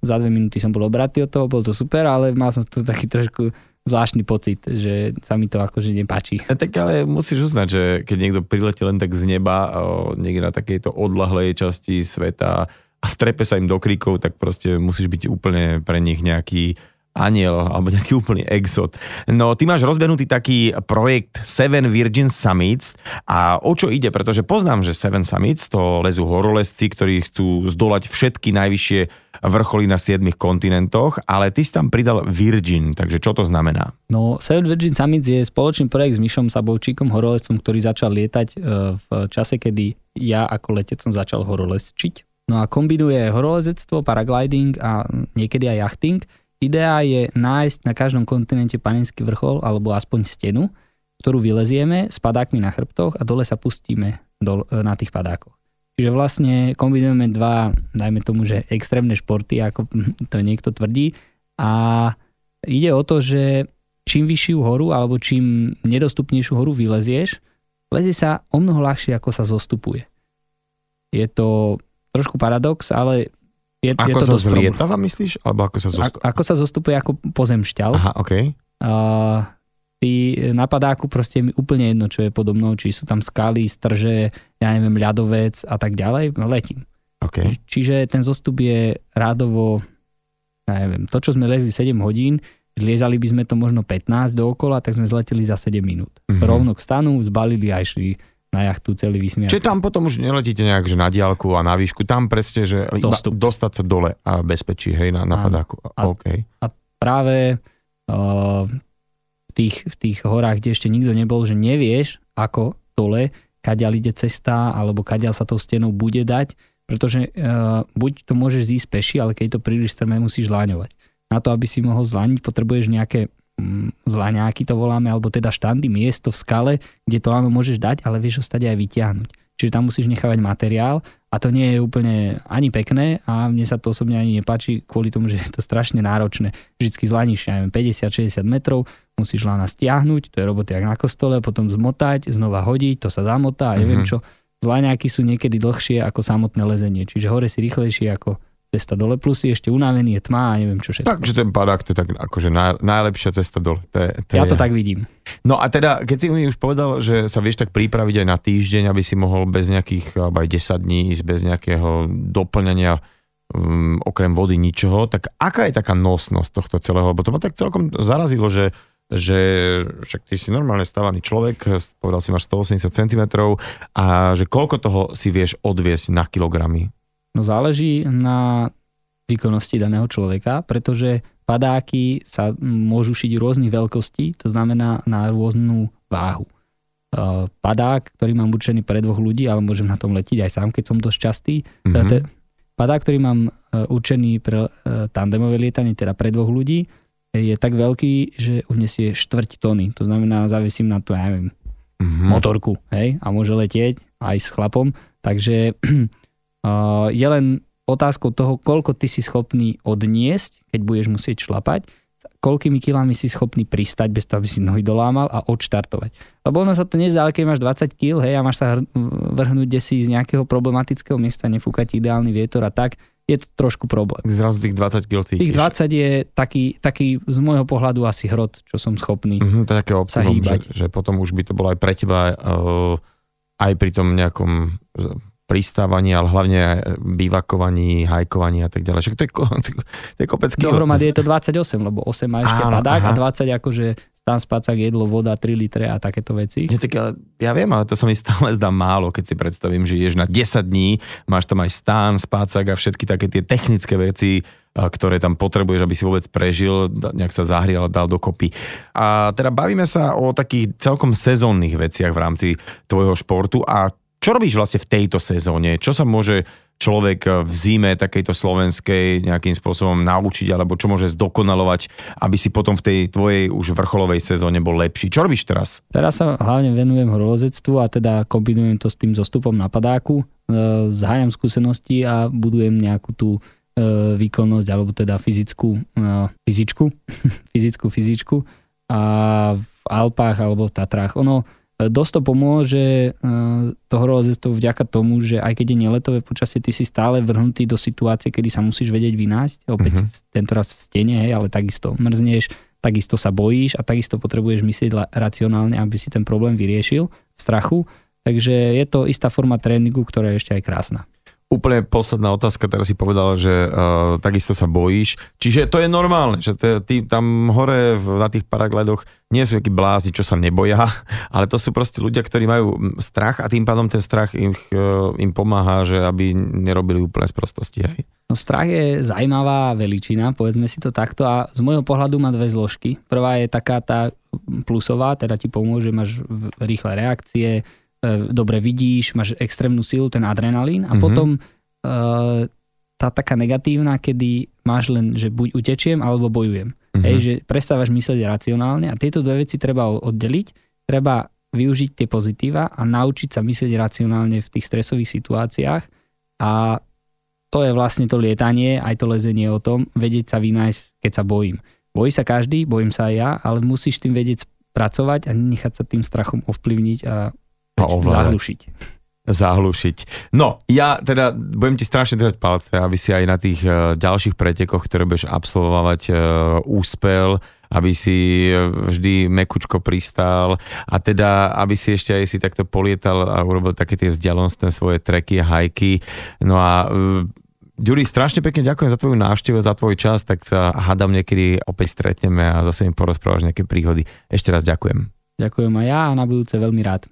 za dve minúty som bol obratý od toho, bol to super, ale mal som tu taký trošku zvláštny pocit, že sa mi to akože nepáči. A tak ale musíš uznať, že keď niekto priletí len tak z neba, niekde na takejto odlahlej časti sveta a vtrepe sa im do kríkov, tak proste musíš byť úplne pre nich nejaký aniel alebo nejaký úplný exot. No ty máš rozbenutý taký projekt Seven Virgin Summits a o čo ide? Pretože poznám, že Seven Summits to lezú horolezci, ktorí chcú zdolať všetky najvyššie vrcholy na siedmých kontinentoch, ale ty si tam pridal Virgin, takže čo to znamená? No Seven Virgin Summits je spoločný projekt s Mišom Sabovčíkom, horolezcom, ktorý začal lietať e, v čase, kedy ja ako letec som začal horolezčiť. No a kombinuje horolezectvo, paragliding a niekedy aj jachting Idea je nájsť na každom kontinente panenský vrchol alebo aspoň stenu, ktorú vylezieme s padákmi na chrbtoch a dole sa pustíme do, na tých padákoch. Čiže vlastne kombinujeme dva, dajme tomu, že extrémne športy, ako to niekto tvrdí. A ide o to, že čím vyššiu horu alebo čím nedostupnejšiu horu vylezieš, lezie sa o mnoho ľahšie, ako sa zostupuje. Je to trošku paradox, ale je, ako je to sa zlietava, myslíš? Alebo ako sa zostupuje? Ako, sa zostupuje ako pozemšťal. Aha, OK. Uh, ty na padáku proste je mi úplne jedno, čo je podobno, či sú tam skaly, strže, ja neviem, ľadovec a tak ďalej, no letím. Okay. Čiže ten zostup je rádovo, ja neviem, to, čo sme lezli 7 hodín, zliezali by sme to možno 15 dookola, tak sme zleteli za 7 minút. Mm-hmm. Rovno k stanu, zbalili a išli na jachtu celý vysmiak. Čiže tam potom už neletíte nejak že na diálku a na výšku, tam presne, že Dostup. dostať sa dole a bezpečí, hej, na, na padáku. A, okay. a práve uh, v, tých, v tých horách, kde ešte nikto nebol, že nevieš, ako dole, kadiaľ ide cesta, alebo kadiaľ sa tou stenou bude dať, pretože uh, buď to môžeš zísť peši, ale keď to príliš strmé, musíš zláňovať. Na to, aby si mohol zlániť, potrebuješ nejaké zlaňáky to voláme, alebo teda štandy, miesto v skale, kde to áno môžeš dať, ale vieš ho stať aj vyťahnuť. Čiže tam musíš nechávať materiál a to nie je úplne ani pekné a mne sa to osobne ani nepáči kvôli tomu, že je to strašne náročné. Vždycky zlaníš, ja neviem, 50-60 metrov, musíš lana stiahnuť, to je roboty jak na kostole, potom zmotať, znova hodiť, to sa zamotá a neviem mm-hmm. čo. Zlaňáky sú niekedy dlhšie ako samotné lezenie, čiže hore si rýchlejšie ako cesta dole, plus je ešte unavený, je tma a neviem čo všetko. Takže ten padák to je tak akože naj, najlepšia cesta dole. To je, to ja je. to tak vidím. No a teda, keď si mi už povedal, že sa vieš tak pripraviť aj na týždeň, aby si mohol bez nejakých, alebo aj 10 dní ísť bez nejakého doplňania um, okrem vody ničoho, tak aká je taká nosnosť tohto celého? Lebo to ma tak celkom zarazilo, že že však ty si normálne stavaný človek, povedal si máš 180 cm a že koľko toho si vieš odviesť na kilogramy? No záleží na výkonnosti daného človeka, pretože padáky sa môžu šiť rôznych veľkostí, to znamená na rôznu váhu. E, padák, ktorý mám určený pre dvoch ľudí, ale môžem na tom letiť aj sám, keď som dosť častý. Mm-hmm. Padák, ktorý mám e, určený pre tandemové lietanie, teda pre dvoch ľudí, je tak veľký, že unesie štvrť tony. To znamená, zavesím na to, ja neviem, mm-hmm. motorku, hej, a môže letieť aj s chlapom. Takže je len otázkou toho, koľko ty si schopný odniesť, keď budeš musieť šlapať, koľkými kilami si schopný pristať bez toho, aby si nohy dolámal a odštartovať. Lebo ono sa to nezdá, ale keď máš 20 kg, hej, a máš sa vrhnúť desi z nejakého problematického miesta, nefúkať ideálny vietor a tak, je to trošku problém. Zrazu tých 20 kg cítiš. Tých 20 je taký, taký z môjho pohľadu asi hrot, čo som schopný mm-hmm, to je také sa hýbať. Že, že potom už by to bolo aj pre teba uh, aj pri tom nejakom pristávaní, ale hlavne bývakovaní, hajkovaní a tak ďalej. Však to je, to je kopec Dohromady je to 28, lebo 8 má ešte Áno, padák aha. a 20 akože stan spacák, jedlo, voda, 3 litre a takéto veci. Ja, tak, ale, ja viem, ale to sa mi stále zdá málo, keď si predstavím, že ješ na 10 dní, máš tam aj stán, spácak a všetky také tie technické veci, ktoré tam potrebuješ, aby si vôbec prežil, nejak sa zahrial a dal dokopy. A teda bavíme sa o takých celkom sezónnych veciach v rámci tvojho športu a čo robíš vlastne v tejto sezóne? Čo sa môže človek v zime takejto slovenskej nejakým spôsobom naučiť, alebo čo môže zdokonalovať, aby si potom v tej tvojej už vrcholovej sezóne bol lepší? Čo robíš teraz? Teraz sa hlavne venujem horolezectvu a teda kombinujem to s tým zostupom na padáku, e, zhájam skúsenosti a budujem nejakú tú e, výkonnosť, alebo teda fyzickú e, fyzičku, fyzickú fyzičku a v Alpách alebo v Tatrách. Ono, dosť to pomôže to horolezectvo vďaka tomu, že aj keď je neletové počasie, ty si stále vrhnutý do situácie, kedy sa musíš vedieť vynájsť. Opäť uh-huh. tento raz v stene, hej, ale takisto mrzneš, takisto sa bojíš a takisto potrebuješ myslieť racionálne, aby si ten problém vyriešil strachu. Takže je to istá forma tréningu, ktorá je ešte aj krásna. Úplne posledná otázka, teraz si povedal, že uh, takisto sa bojíš. Čiže to je normálne, že te, ty tam hore v, na tých paraglidoch nie sú takí blázni, čo sa neboja, ale to sú proste ľudia, ktorí majú strach a tým pádom ten strach im, uh, im pomáha, že aby nerobili úplne sprostosti. Hej. No strach je zaujímavá veličina, povedzme si to takto a z môjho pohľadu má dve zložky. Prvá je taká tá plusová, teda ti pomôže, máš rýchle reakcie, dobre vidíš, máš extrémnu silu, ten adrenalín a mm-hmm. potom e, tá taká negatívna, kedy máš len, že buď utečiem alebo bojujem. Mm-hmm. Hej, že prestávaš myslieť racionálne a tieto dve veci treba oddeliť. Treba využiť tie pozitíva a naučiť sa myslieť racionálne v tých stresových situáciách a to je vlastne to lietanie, aj to lezenie o tom, vedieť sa vynájsť, keď sa bojím. Bojí sa každý, bojím sa aj ja, ale musíš tým vedieť pracovať a nechať sa tým strachom ovplyvniť a Zahlušiť. Zahlušiť. No, ja teda budem ti strašne držať palce, aby si aj na tých uh, ďalších pretekoch, ktoré budeš absolvovať, uh, úspel, aby si vždy mekučko pristál a teda, aby si ešte aj si takto polietal a urobil také tie vzdialostné svoje treky a hajky. No a Ďuri, strašne pekne ďakujem za tvoju návštevu, za tvoj čas, tak sa hádam niekedy opäť stretneme a zase mi porozprávaš nejaké príhody. Ešte raz ďakujem. Ďakujem aj ja a na budúce veľmi rád.